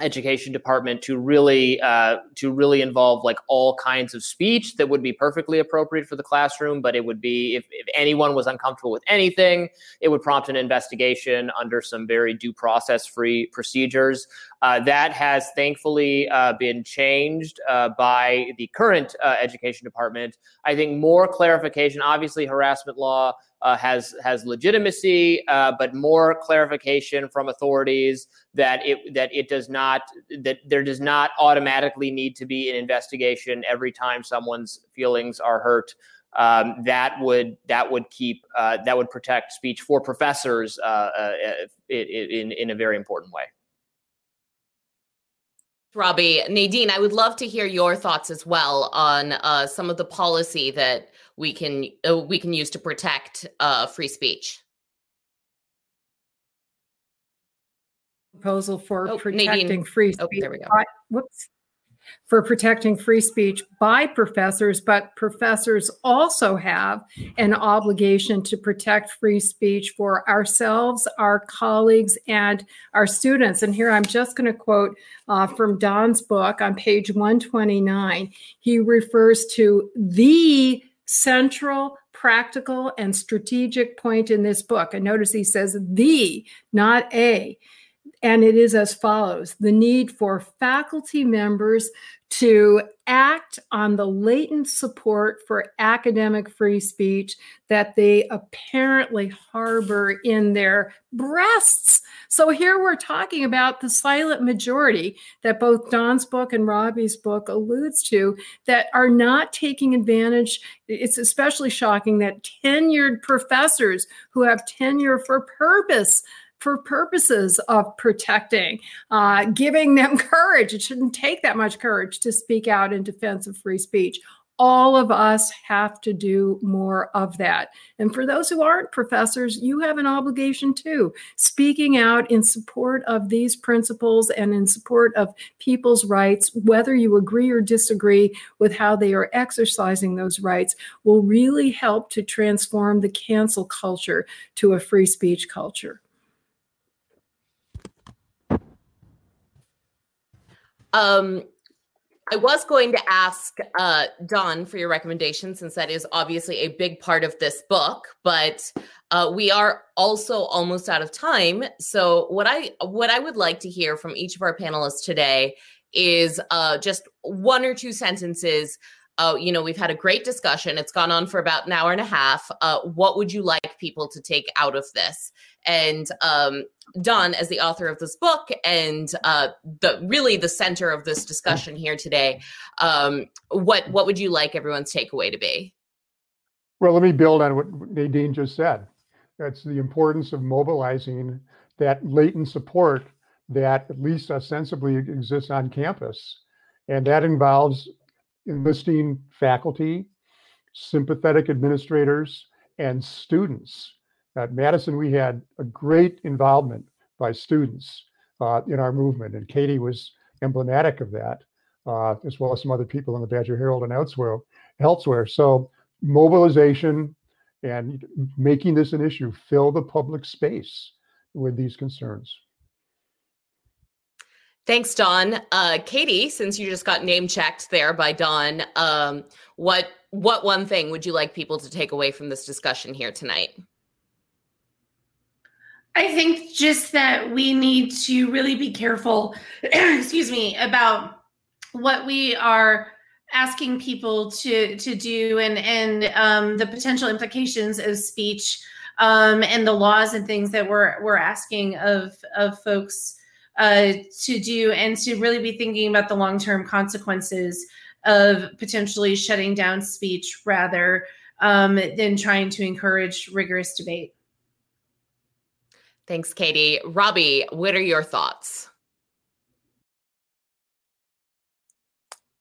education department to really uh, to really involve like all kinds of speech that would be perfectly appropriate for the classroom but it would be if, if anyone was uncomfortable with anything it would prompt an investigation under some very due process free procedures. Uh, that has thankfully uh, been changed uh, by the current uh, education department. I think more clarification obviously harassment law uh, has has legitimacy, uh, but more clarification from authorities that it that it does not that there does not automatically need to be an investigation every time someone's feelings are hurt. Um, that would that would keep uh, that would protect speech for professors uh, uh, in in a very important way. Robby, Nadine, I would love to hear your thoughts as well on uh, some of the policy that we can uh, we can use to protect uh, free speech. Proposal for oh, protecting Nadine. free speech. Oh, there we go. By, whoops. For protecting free speech by professors, but professors also have an obligation to protect free speech for ourselves, our colleagues, and our students. And here I'm just going to quote uh, from Don's book on page 129. He refers to the central, practical, and strategic point in this book. And notice he says the, not a. And it is as follows the need for faculty members to act on the latent support for academic free speech that they apparently harbor in their breasts. So here we're talking about the silent majority that both Don's book and Robby's book alludes to that are not taking advantage. It's especially shocking that tenured professors who have tenure for purpose for purposes of protecting, uh, giving them (laughs) courage. It shouldn't take that much courage to speak out in defense of free speech. All of us have to do more of that. And for those who aren't professors, you have an obligation too. Speaking out in support of these principles and in support of people's rights, whether you agree or disagree with how they are exercising those rights, will really help to transform the cancel culture to a free speech culture. Um, I was going to ask uh, Don for your recommendation, since that is obviously a big part of this book. But uh, we are also almost out of time. So what I what I would like to hear from each of our panelists today is uh, just one or two sentences. Uh, you know, we've had a great discussion. It's gone on for about an hour and a half. Uh, what would you like people to take out of this? And um, Don, as the author of this book and uh, the really the center of this discussion here today, um, what what would you like everyone's takeaway to be? Well, let me build on what Nadine just said. That's the importance of mobilizing that latent support that at least ostensibly exists on campus, and that involves enlisting faculty, sympathetic administrators, and students at Madison, we had a great involvement by students uh, in our movement, and Katie was emblematic of that, uh, as well as some other people in the Badger Herald and elsewhere. Elsewhere, so mobilization and making this an issue, fill the public space with these concerns. Thanks, Don. Uh, Katie, since you just got name checked there by Don, um, what what one thing would you like people to take away from this discussion here tonight? I think just that we need to really be careful, (clears throat) excuse me, about what we are asking people to to do and and um, the potential implications of speech um, and the laws and things that we're we're asking of of folks uh, to do and to really be thinking about the long term consequences of potentially shutting down speech rather um, than trying to encourage rigorous debate. Thanks, Katie. Robby, what are your thoughts?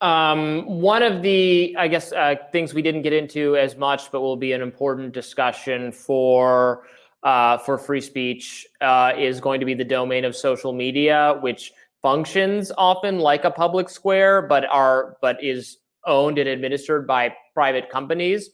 Um, one of the, I guess, uh, things we didn't get into as much, but will be an important discussion for uh, for free speech uh, is going to be the domain of social media, which functions often like a public square, but are but is owned and administered by private companies.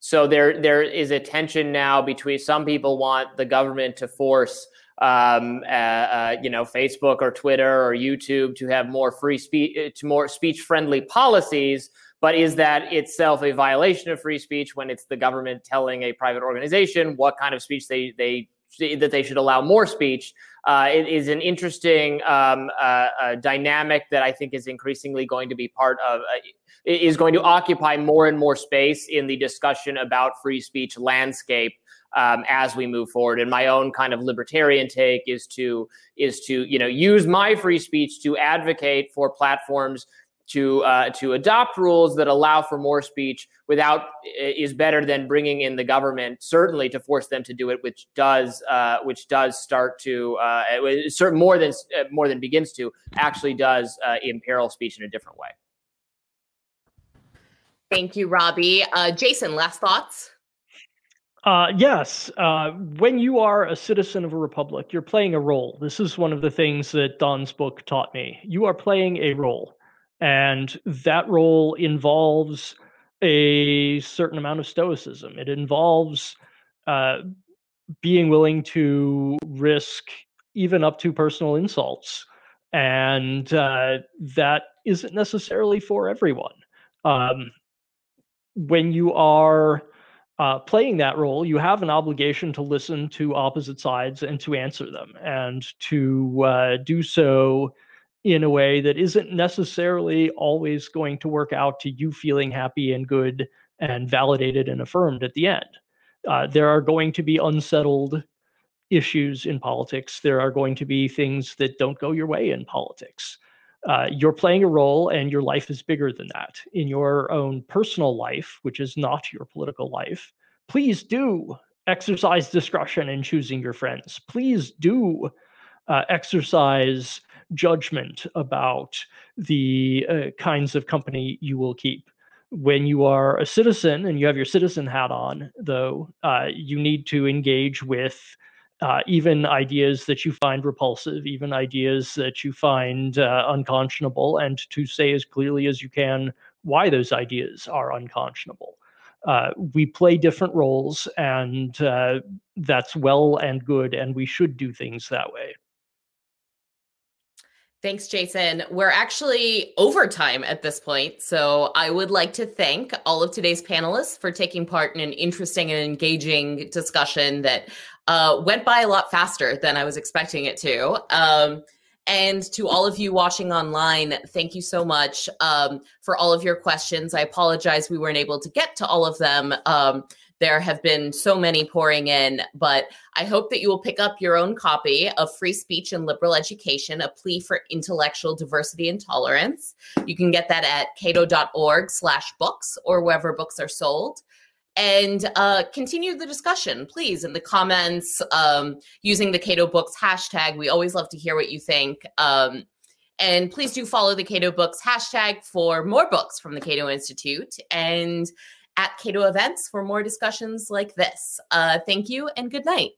So there there is a tension now between some people want the government to force um, uh, uh, you know Facebook or Twitter or YouTube to have more free speech to more speech friendly policies. But is that itself a violation of free speech when it's the government telling a private organization what kind of speech they they that they should allow more speech? Uh, it is an interesting um, uh, uh, dynamic that I think is increasingly going to be part of, uh, is going to occupy more and more space in the discussion about free speech landscape um, as we move forward. And my own kind of libertarian take is to is to you know use my free speech to advocate for platforms to uh, to adopt rules that allow for more speech without is better than bringing in the government certainly to force them to do it which does uh, which does start to uh, certain more than uh, more than begins to actually does uh, imperil speech in a different way thank you Robby uh, jason last thoughts uh, yes. Uh, when you are a citizen of a republic, you're playing a role. This is one of the things that Don's book taught me. You are playing a role. And that role involves a certain amount of stoicism. It involves uh, being willing to risk even up to personal insults. And uh, that isn't necessarily for everyone. Um, when you are uh, playing that role, you have an obligation to listen to opposite sides and to answer them, and to uh, do so in a way that isn't necessarily always going to work out to you feeling happy and good and validated and affirmed at the end. Uh, there are going to be unsettled issues in politics. There are going to be things that don't go your way in politics. Uh, you're playing a role and your life is bigger than that. In your own personal life, which is not your political life, please do exercise discretion in choosing your friends. Please do uh, exercise judgment about the uh, kinds of company you will keep. When you are a citizen and you have your citizen hat on, though, uh, you need to engage with uh, even ideas that you find repulsive, even ideas that you find uh, unconscionable, and to say as clearly as you can why those ideas are unconscionable. Uh, we play different roles, and uh, that's well and good, and we should do things that way. Thanks, Jason. We're actually over time at this point. So I would like to thank all of today's panelists for taking part in an interesting and engaging discussion that uh, went by a lot faster than I was expecting it to. Um, and to all of you watching online, thank you so much um, for all of your questions. I apologize we weren't able to get to all of them. Um, there have been so many pouring in, but I hope that you will pick up your own copy of Free Speech and Liberal Education, a plea for intellectual diversity and tolerance. You can get that at cato.org slash books or wherever books are sold. And uh, continue the discussion, please, in the comments um, using the Cato Books hashtag. We always love to hear what you think. Um, and please do follow the Cato Books hashtag for more books from the Cato Institute. And at Cato events for more discussions like this. Uh, thank you and good night.